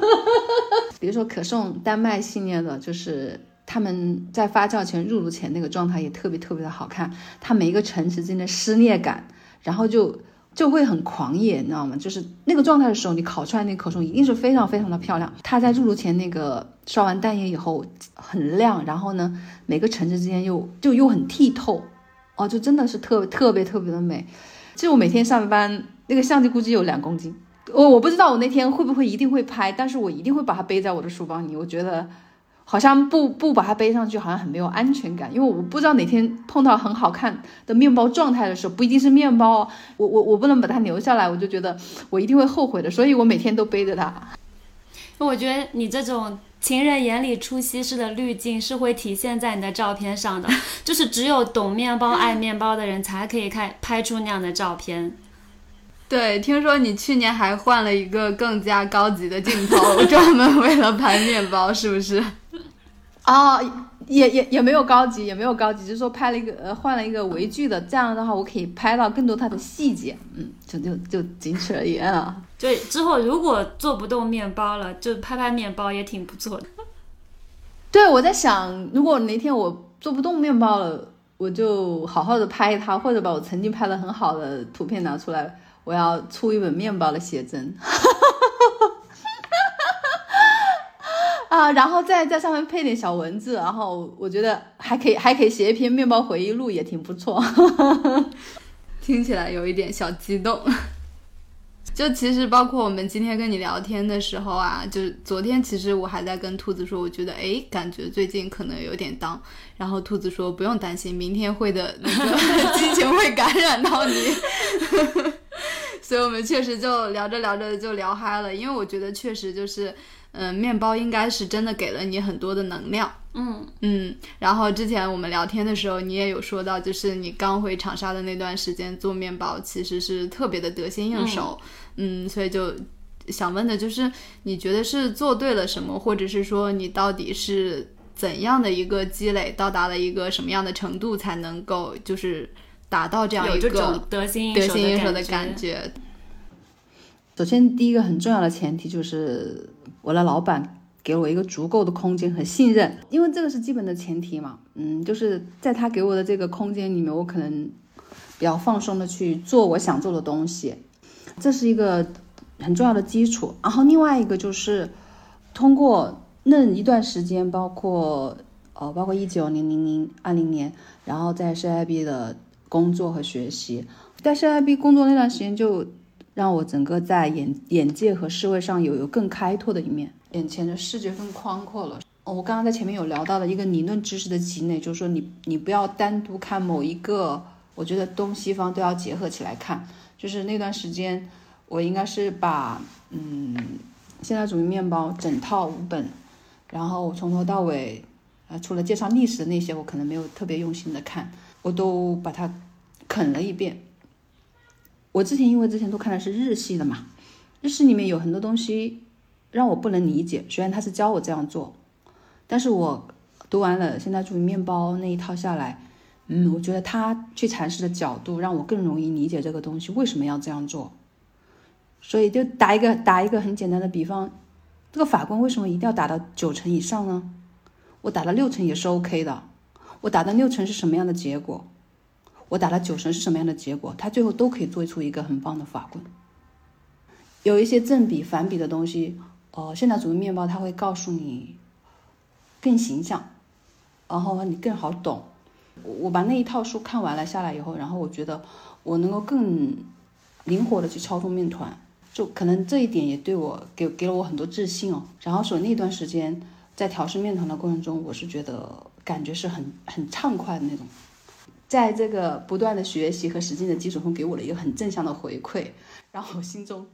<laughs> 比如说可颂丹麦系列的，就是他们在发酵前入炉前那个状态也特别特别的好看，它每一个层次之间的撕裂感，然后就就会很狂野，你知道吗？就是那个状态的时候，你烤出来那可颂一定是非常非常的漂亮。它在入炉前那个刷完蛋液以后很亮，然后呢每个层次之间又就又很剔透。哦，就真的是特特别特别的美。其实我每天上班那个相机估计有两公斤，我我不知道我那天会不会一定会拍，但是我一定会把它背在我的书包里。我觉得好像不不把它背上去，好像很没有安全感，因为我不知道哪天碰到很好看的面包状态的时候，不一定是面包，我我我不能把它留下来，我就觉得我一定会后悔的，所以我每天都背着它。我觉得你这种。情人眼里出西施的滤镜是会体现在你的照片上的，<laughs> 就是只有懂面包、爱面包的人才可以看拍出那样的照片。对，听说你去年还换了一个更加高级的镜头，<laughs> 专门为了拍面包，是不是？啊。也也也没有高级，也没有高级，就是说拍了一个呃换了一个微距的，这样的话我可以拍到更多它的细节，嗯，就就就仅此而已啊。对，之后如果做不动面包了，就拍拍面包也挺不错的。对，我在想，如果哪天我做不动面包了，我就好好的拍它，或者把我曾经拍的很好的图片拿出来，我要出一本面包的写真。<laughs> 啊，然后再在上面配点小文字，然后我觉得还可以，还可以写一篇面包回忆录，也挺不错。<laughs> 听起来有一点小激动。<laughs> 就其实包括我们今天跟你聊天的时候啊，就是昨天其实我还在跟兔子说，我觉得哎，感觉最近可能有点当。然后兔子说不用担心，明天会的那个 <laughs> 激情会感染到你。所以我们确实就聊着聊着就聊嗨了，因为我觉得确实就是。嗯，面包应该是真的给了你很多的能量。嗯嗯，然后之前我们聊天的时候，你也有说到，就是你刚回长沙的那段时间做面包，其实是特别的得心应手。嗯，所以就想问的就是，你觉得是做对了什么，或者是说你到底是怎样的一个积累，到达了一个什么样的程度，才能够就是达到这样一个得心得心应手的感觉？首先，第一个很重要的前提就是我的老板给我一个足够的空间和信任，因为这个是基本的前提嘛。嗯，就是在他给我的这个空间里面，我可能比较放松的去做我想做的东西，这是一个很重要的基础。然后另外一个就是通过那一段时间，包括呃，包括一九零、零零二零年，然后在 CIB 的工作和学习，在 CIB 工作那段时间就。让我整个在眼眼界和思维上有有更开拓的一面，眼前的视觉更宽阔了。哦，我刚刚在前面有聊到的一个理论知识的积累，就是说你你不要单独看某一个，我觉得东西方都要结合起来看。就是那段时间，我应该是把嗯现代主义面包整套五本，然后从头到尾，呃，除了介绍历史的那些，我可能没有特别用心的看，我都把它啃了一遍。我之前因为之前都看的是日系的嘛，日系里面有很多东西让我不能理解。虽然他是教我这样做，但是我读完了现代主义面包那一套下来，嗯，我觉得他去阐释的角度让我更容易理解这个东西为什么要这样做。所以就打一个打一个很简单的比方，这个法官为什么一定要打到九成以上呢？我打到六成也是 OK 的。我打到六成是什么样的结果？我打了九成是什么样的结果？他最后都可以做出一个很棒的法棍。有一些正比反比的东西，呃，现代主义面包它会告诉你更形象，然后你更好懂。我把那一套书看完了下来以后，然后我觉得我能够更灵活的去操纵面团，就可能这一点也对我给给了我很多自信哦。然后所以那段时间在调试面团的过程中，我是觉得感觉是很很畅快的那种。在这个不断的学习和实践的基础上，给我了一个很正向的回馈，让我心中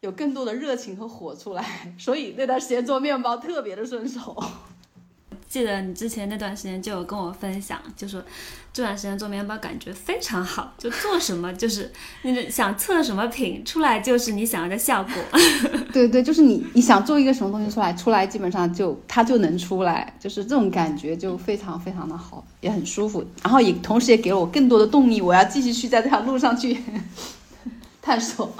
有更多的热情和火出来，所以那段时间做面包特别的顺手。记得你之前那段时间就有跟我分享，就说这段时间做面包感觉非常好，就做什么就是你想测什么品出来就是你想要的效果。<laughs> 对对，就是你你想做一个什么东西出来，出来基本上就它就能出来，就是这种感觉就非常非常的好，也很舒服，然后也同时也给了我更多的动力，我要继续去在这条路上去探索。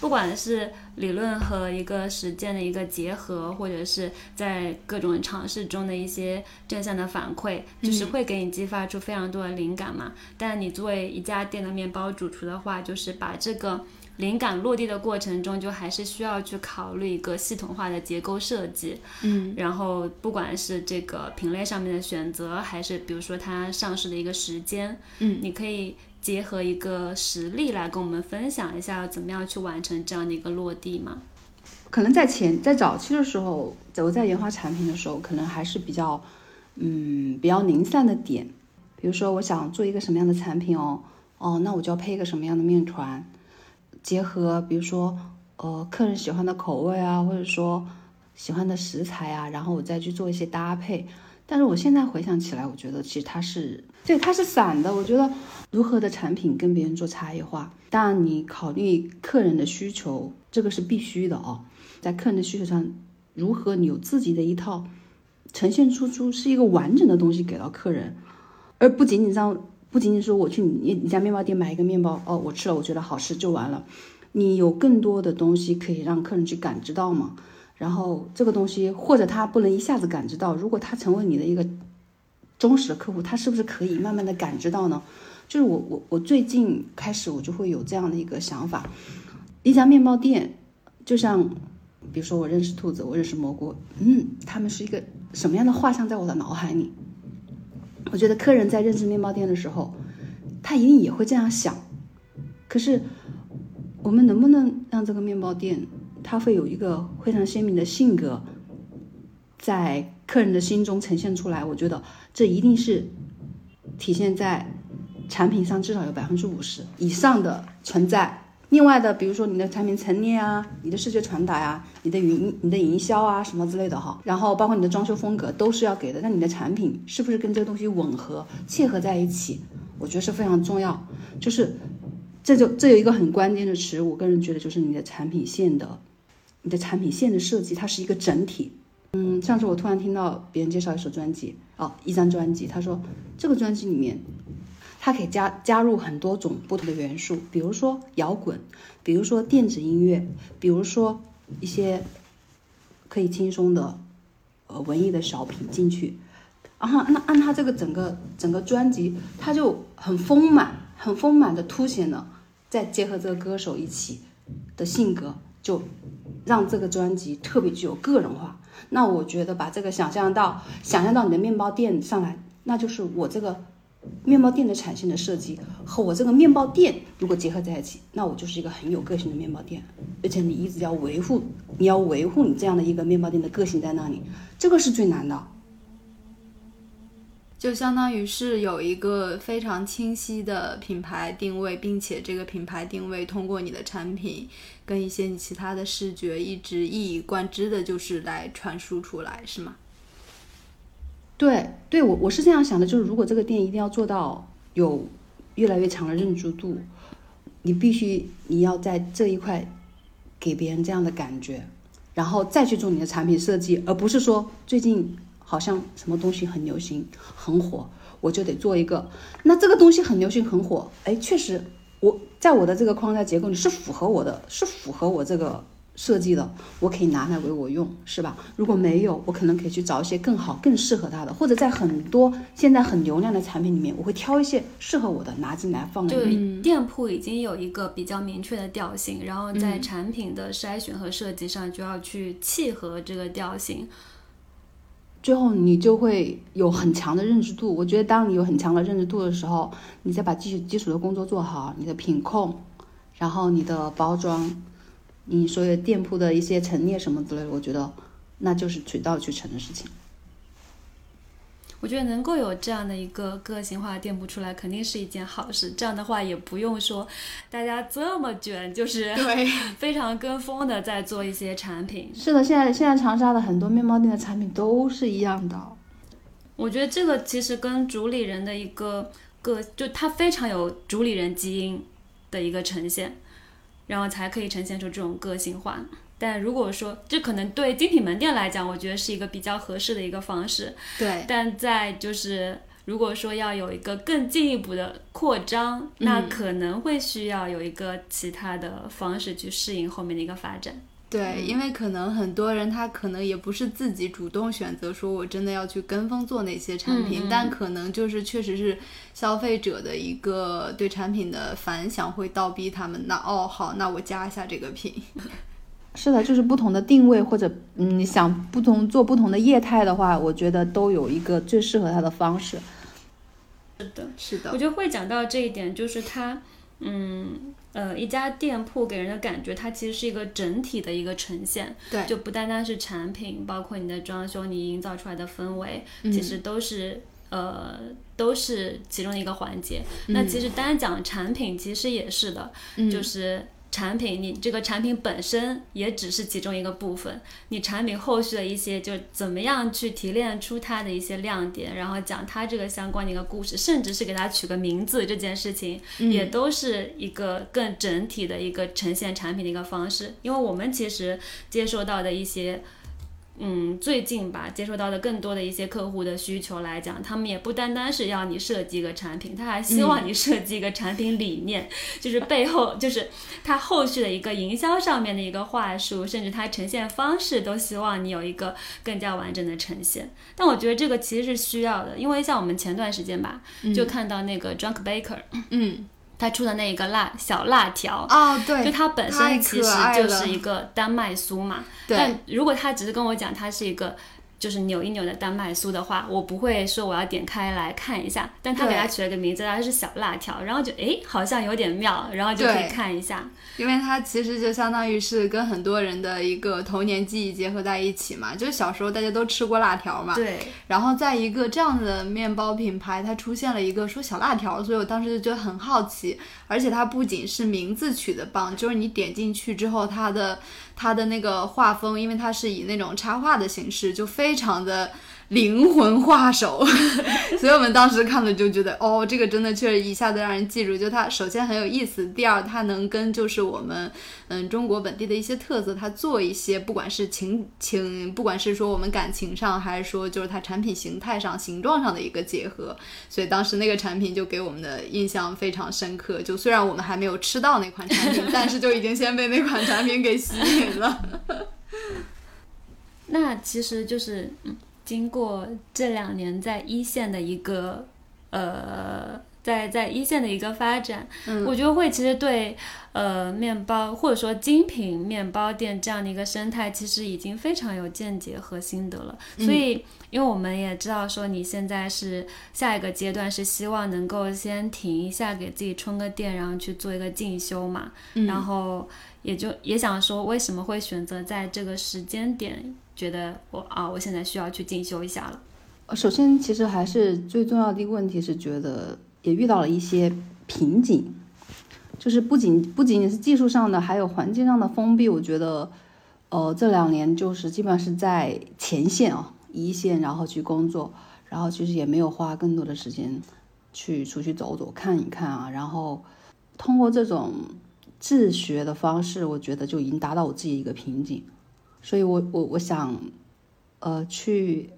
不管是理论和一个实践的一个结合，或者是在各种尝试中的一些正向的反馈，就是会给你激发出非常多的灵感嘛。但你作为一家店的面包主厨的话，就是把这个灵感落地的过程中，就还是需要去考虑一个系统化的结构设计。嗯，然后不管是这个品类上面的选择，还是比如说它上市的一个时间，嗯，你可以。结合一个实例来跟我们分享一下，怎么样去完成这样的一个落地吗？可能在前在早期的时候，我在研发产品的时候，可能还是比较，嗯，比较零散的点。比如说，我想做一个什么样的产品哦，哦，那我就要配一个什么样的面团，结合比如说，呃，客人喜欢的口味啊，或者说喜欢的食材啊，然后我再去做一些搭配。但是我现在回想起来，我觉得其实它是对它是散的。我觉得如何的产品跟别人做差异化，当然你考虑客人的需求，这个是必须的哦。在客人的需求上，如何你有自己的一套呈现出出是一个完整的东西给到客人，而不仅仅让不仅仅说我去你你家面包店买一个面包哦，我吃了我觉得好吃就完了，你有更多的东西可以让客人去感知到吗？然后这个东西，或者他不能一下子感知到，如果他成为你的一个忠实的客户，他是不是可以慢慢的感知到呢？就是我我我最近开始，我就会有这样的一个想法。一家面包店，就像比如说我认识兔子，我认识蘑菇，嗯，他们是一个什么样的画像在我的脑海里？我觉得客人在认识面包店的时候，他一定也会这样想。可是我们能不能让这个面包店？他会有一个非常鲜明的性格，在客人的心中呈现出来。我觉得这一定是体现在产品上，至少有百分之五十以上的存在。另外的，比如说你的产品陈列啊，你的视觉传达呀，你的营你的营销啊什么之类的哈，然后包括你的装修风格都是要给的。那你的产品是不是跟这个东西吻合、契合在一起？我觉得是非常重要。就是这就这有一个很关键的词，我个人觉得就是你的产品线的。你的产品线的设计，它是一个整体，嗯，上次我突然听到别人介绍一首专辑，哦，一张专辑，他说这个专辑里面，它可以加加入很多种不同的元素，比如说摇滚，比如说电子音乐，比如说一些可以轻松的呃文艺的小品进去，然后那按他这个整个整个专辑，它就很丰满，很丰满的凸显了，再结合这个歌手一起的性格，就让这个专辑特别具有个人化。那我觉得把这个想象到想象到你的面包店上来，那就是我这个面包店的产线的设计和我这个面包店如果结合在一起，那我就是一个很有个性的面包店。而且你一直要维护，你要维护你这样的一个面包店的个性在那里，这个是最难的。就相当于是有一个非常清晰的品牌定位，并且这个品牌定位通过你的产品跟一些你其他的视觉一直一以贯之的，就是来传输出来，是吗？对，对我我是这样想的，就是如果这个店一定要做到有越来越强的认知度，你必须你要在这一块给别人这样的感觉，然后再去做你的产品设计，而不是说最近。好像什么东西很流行、很火，我就得做一个。那这个东西很流行、很火，哎，确实，我在我的这个框架结构里是符合我的，是符合我这个设计的，我可以拿来为我用，是吧？如果没有，我可能可以去找一些更好、更适合它的，或者在很多现在很流量的产品里面，我会挑一些适合我的拿进来放在。对，店铺已经有一个比较明确的调性，然后在产品的筛选和设计上就要去契合这个调性。最后你就会有很强的认知度。我觉得，当你有很强的认知度的时候，你再把基础基础的工作做好，你的品控，然后你的包装，你所有店铺的一些陈列什么之类的，我觉得那就是水到渠成的事情。我觉得能够有这样的一个个性化的店铺出来，肯定是一件好事。这样的话，也不用说大家这么卷，就是对 <laughs> 非常跟风的在做一些产品。是的，现在现在长沙的很多面包店的产品都是一样的。我觉得这个其实跟主理人的一个个，就他非常有主理人基因的一个呈现，然后才可以呈现出这种个性化。但如果说这可能对精品门店来讲，我觉得是一个比较合适的一个方式。对。但在就是如果说要有一个更进一步的扩张，那可能会需要有一个其他的方式去适应后面的一个发展。对，因为可能很多人他可能也不是自己主动选择说我真的要去跟风做哪些产品，但可能就是确实是消费者的一个对产品的反响会倒逼他们。那哦好，那我加一下这个品。<laughs> 是的，就是不同的定位或者嗯，想不同做不同的业态的话，我觉得都有一个最适合它的方式。是的，是的，我觉得会讲到这一点，就是它，嗯呃，一家店铺给人的感觉，它其实是一个整体的一个呈现，对，就不单单是产品，包括你的装修，你营造出来的氛围，其实都是呃都是其中的一个环节。那其实单讲产品，其实也是的，就是。产品，你这个产品本身也只是其中一个部分，你产品后续的一些，就怎么样去提炼出它的一些亮点，然后讲它这个相关的一个故事，甚至是给它取个名字，这件事情也都是一个更整体的一个呈现产品的一个方式。因为我们其实接收到的一些。嗯，最近吧，接收到的更多的一些客户的需求来讲，他们也不单单是要你设计一个产品，他还希望你设计一个产品理念，<laughs> 就是背后就是他后续的一个营销上面的一个话术，甚至它呈现方式都希望你有一个更加完整的呈现。但我觉得这个其实是需要的，因为像我们前段时间吧，就看到那个 Drunk Baker，嗯。他出的那一个辣小辣条。哦，对，就它本身其实就是一个丹麦酥嘛。但如果他只是跟我讲它是一个就是扭一扭的丹麦酥的话，我不会说我要点开来看一下。但他给它取了个名字，它是小辣条，然后就哎好像有点妙，然后就可以看一下。因为它其实就相当于是跟很多人的一个童年记忆结合在一起嘛，就是小时候大家都吃过辣条嘛。对。然后在一个这样的面包品牌，它出现了一个说小辣条，所以我当时就觉得很好奇。而且它不仅是名字取的棒，就是你点进去之后，它的他的那个画风，因为他是以那种插画的形式，就非常的灵魂画手，<laughs> 所以我们当时看了就觉得，哦，这个真的确实一下子让人记住。就它首先很有意思，第二它能跟就是我们嗯中国本地的一些特色，它做一些不管是情情，不管是说我们感情上，还是说就是它产品形态上、形状上的一个结合。所以当时那个产品就给我们的印象非常深刻。就虽然我们还没有吃到那款产品，<laughs> 但是就已经先被那款产品给吸引了。那其实就是嗯。经过这两年在一线的一个，呃，在在一线的一个发展，嗯，我觉得会其实对，呃，面包或者说精品面包店这样的一个生态，其实已经非常有见解和心得了。所以，因为我们也知道说你现在是下一个阶段是希望能够先停一下，给自己充个电，然后去做一个进修嘛，然后也就也想说为什么会选择在这个时间点。觉得我啊，我现在需要去进修一下了。首先，其实还是最重要的一个问题是，觉得也遇到了一些瓶颈，就是不仅不仅仅是技术上的，还有环境上的封闭。我觉得，呃，这两年就是基本上是在前线啊，一线，然后去工作，然后其实也没有花更多的时间去出去走走看一看啊。然后通过这种自学的方式，我觉得就已经达到我自己一个瓶颈。所以，我我我想，呃，去，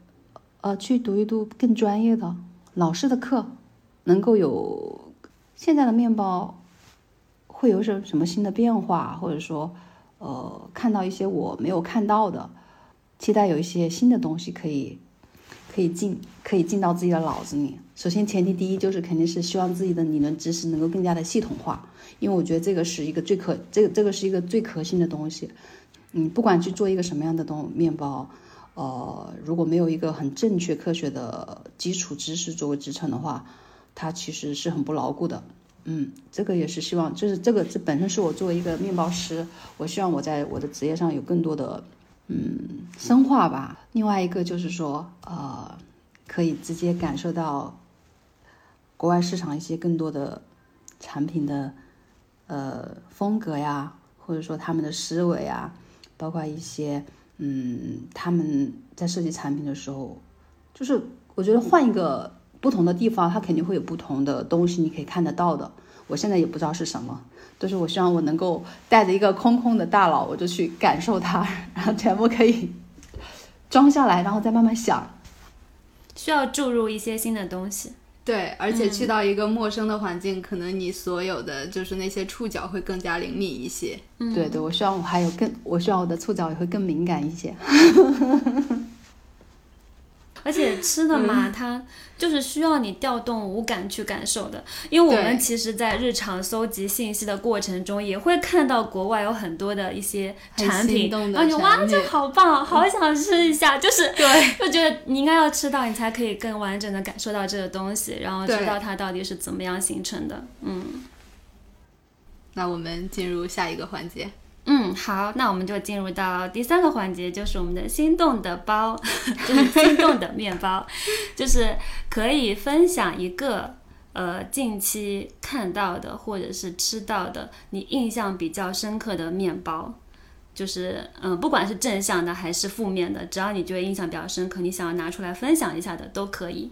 呃，去读一读更专业的老师的课，能够有现在的面包会有什什么新的变化，或者说，呃，看到一些我没有看到的，期待有一些新的东西可以可以进可以进到自己的脑子里。首先，前提第一就是肯定是希望自己的理论知识能够更加的系统化，因为我觉得这个是一个最可这个这个是一个最核心的东西。嗯，不管去做一个什么样的东面包，呃，如果没有一个很正确科学的基础知识作为支撑的话，它其实是很不牢固的。嗯，这个也是希望，就是这个这本身是我作为一个面包师，我希望我在我的职业上有更多的嗯深化吧。另外一个就是说，呃，可以直接感受到国外市场一些更多的产品的呃风格呀，或者说他们的思维啊。包括一些，嗯，他们在设计产品的时候，就是我觉得换一个不同的地方，它肯定会有不同的东西你可以看得到的。我现在也不知道是什么，就是我希望我能够带着一个空空的大脑，我就去感受它，<laughs> 然后全部可以装下来，然后再慢慢想。需要注入一些新的东西。对，而且去到一个陌生的环境，可能你所有的就是那些触角会更加灵敏一些。对对，我希望我还有更，我希望我的触角也会更敏感一些。<laughs> 而且吃的嘛，它就是需要你调动五感去感受的。因为我们其实，在日常搜集信息的过程中，也会看到国外有很多的一些产品，然后你哇，这好棒，好想吃一下。<laughs> 就是对，就觉得你应该要吃到，你才可以更完整的感受到这个东西，然后知道它到底是怎么样形成的。嗯，那我们进入下一个环节。嗯，好，那我们就进入到第三个环节，就是我们的心动的包，<laughs> 就是心动的面包，就是可以分享一个呃近期看到的或者是吃到的你印象比较深刻的面包，就是嗯，不管是正向的还是负面的，只要你觉得印象比较深刻，你想要拿出来分享一下的都可以。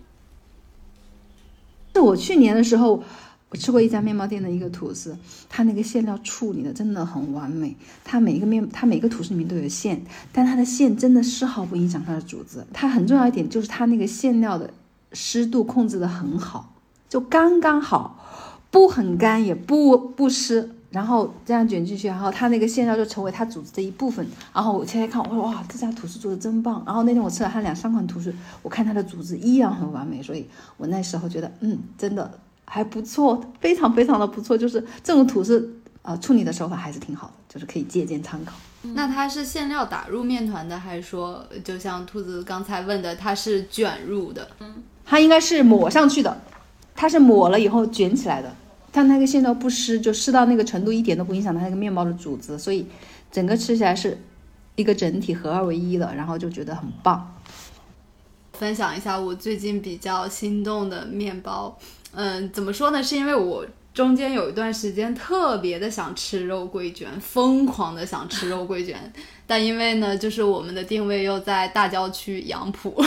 是我去年的时候。我吃过一家面包店的一个吐司，它那个馅料处理的真的很完美。它每一个面，它每个吐司里面都有馅，但它的馅真的丝毫不影响它的组织。它很重要一点就是它那个馅料的湿度控制的很好，就刚刚好，不很干也不不湿。然后这样卷进去，然后它那个馅料就成为它组织的一部分。然后我切开看，我说哇，这家吐司做的真棒。然后那天我吃了它两三款吐司，我看它的组织依然很完美，所以我那时候觉得，嗯，真的。还不错，非常非常的不错，就是这种吐司，呃，处理的手法还是挺好的，就是可以借鉴参考。那它是馅料打入面团的，还是说就像兔子刚才问的，它是卷入的？嗯，它应该是抹上去的，它是抹了以后卷起来的，它那个馅料不湿，就湿到那个程度一点都不影响它那个面包的组织，所以整个吃起来是一个整体合二为一的，然后就觉得很棒。分享一下我最近比较心动的面包。嗯，怎么说呢？是因为我中间有一段时间特别的想吃肉桂卷，疯狂的想吃肉桂卷，但因为呢，就是我们的定位又在大郊区杨浦，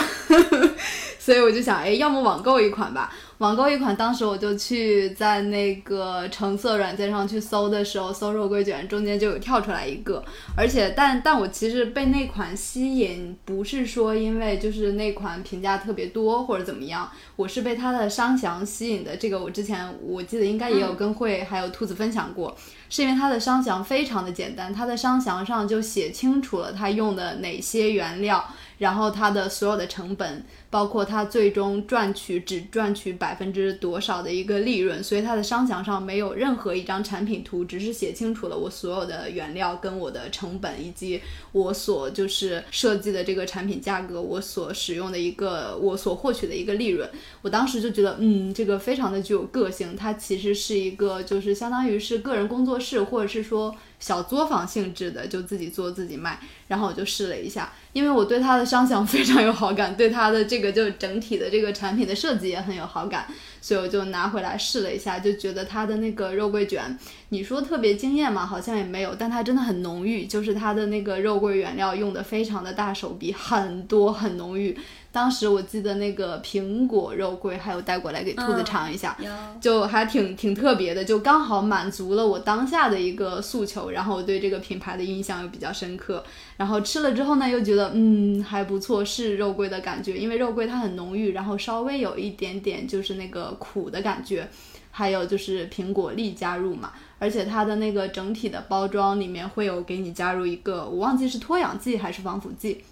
<laughs> 所以我就想，哎，要么网购一款吧。网购一款，当时我就去在那个橙色软件上去搜的时候，搜肉桂卷，中间就有跳出来一个，而且但但我其实被那款吸引，不是说因为就是那款评价特别多或者怎么样，我是被它的商详吸引的。这个我之前我记得应该也有跟慧还有兔子分享过，是因为它的商详非常的简单，它的商详上就写清楚了它用的哪些原料。然后它的所有的成本，包括它最终赚取只赚取百分之多少的一个利润，所以它的商墙上没有任何一张产品图，只是写清楚了我所有的原料跟我的成本，以及我所就是设计的这个产品价格，我所使用的一个我所获取的一个利润。我当时就觉得，嗯，这个非常的具有个性，它其实是一个就是相当于是个人工作室，或者是说。小作坊性质的，就自己做自己卖，然后我就试了一下，因为我对它的商想 <laughs> 非常有好感，对它的这个就整体的这个产品的设计也很有好感，所以我就拿回来试了一下，就觉得它的那个肉桂卷，你说特别惊艳嘛，好像也没有，但它真的很浓郁，就是它的那个肉桂原料用的非常的大手笔，很多很浓郁。当时我记得那个苹果肉桂还有带过来给兔子尝一下，就还挺挺特别的，就刚好满足了我当下的一个诉求，然后我对这个品牌的印象又比较深刻，然后吃了之后呢，又觉得嗯还不错，是肉桂的感觉，因为肉桂它很浓郁，然后稍微有一点点就是那个苦的感觉，还有就是苹果粒加入嘛，而且它的那个整体的包装里面会有给你加入一个，我忘记是脱氧剂还是防腐剂，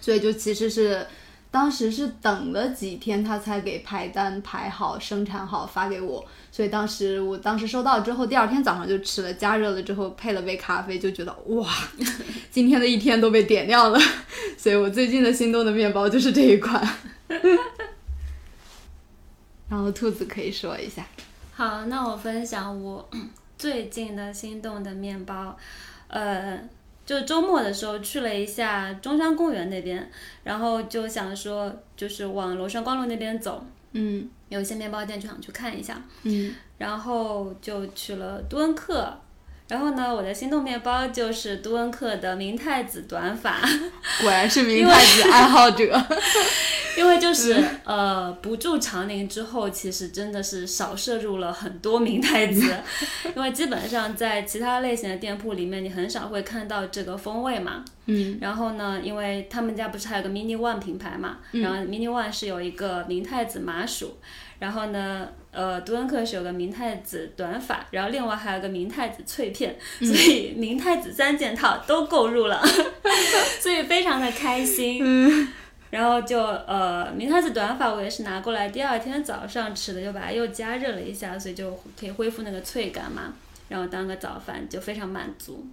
所以就其实是。当时是等了几天，他才给排单排好、生产好发给我，所以当时我当时收到之后，第二天早上就吃了，加热了之后配了杯咖啡，就觉得哇，<laughs> 今天的一天都被点亮了。<laughs> 所以我最近的心动的面包就是这一款。<laughs> 然后兔子可以说一下。好，那我分享我 <clears throat> 最近的心动的面包，呃。就周末的时候去了一下中山公园那边，然后就想说，就是往罗山光路那边走，嗯，有一些面包店就想去看一下，嗯，然后就去了杜恩克，然后呢，我的心动面包就是杜恩克的明太子短发，果然是明太子爱好者。<laughs> 因为就是呃不住长宁之后，其实真的是少摄入了很多明太子，<laughs> 因为基本上在其他类型的店铺里面，你很少会看到这个风味嘛。嗯。然后呢，因为他们家不是还有个 Mini One 品牌嘛，然后 Mini One 是有一个明太子麻薯，然后呢，呃，杜恩克是有个明太子短发，然后另外还有个明太子脆片，所以明太子三件套都购入了，<laughs> 所以非常的开心。嗯。然后就呃，明太子短发我也是拿过来第二天早上吃的，就把它又加热了一下，所以就可以恢复那个脆感嘛。然后当个早饭就非常满足。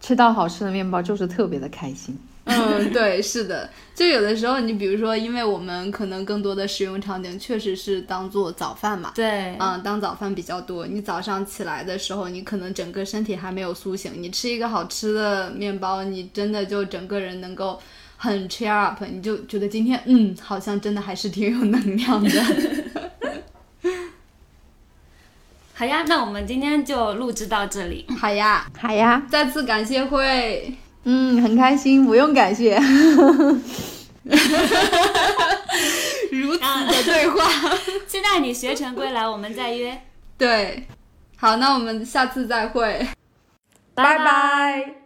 吃到好吃的面包就是特别的开心。嗯，对，是的。就有的时候你比如说，因为我们可能更多的使用场景确实是当做早饭嘛。对。嗯，当早饭比较多。你早上起来的时候，你可能整个身体还没有苏醒，你吃一个好吃的面包，你真的就整个人能够。很 cheer up，你就觉得今天嗯，好像真的还是挺有能量的。<laughs> 好呀，那我们今天就录制到这里。好呀，好呀，再次感谢会，嗯，很开心，不用感谢。<laughs> 如此的对话，<laughs> 期待你学成归来，我们再约。对，好，那我们下次再会，拜拜。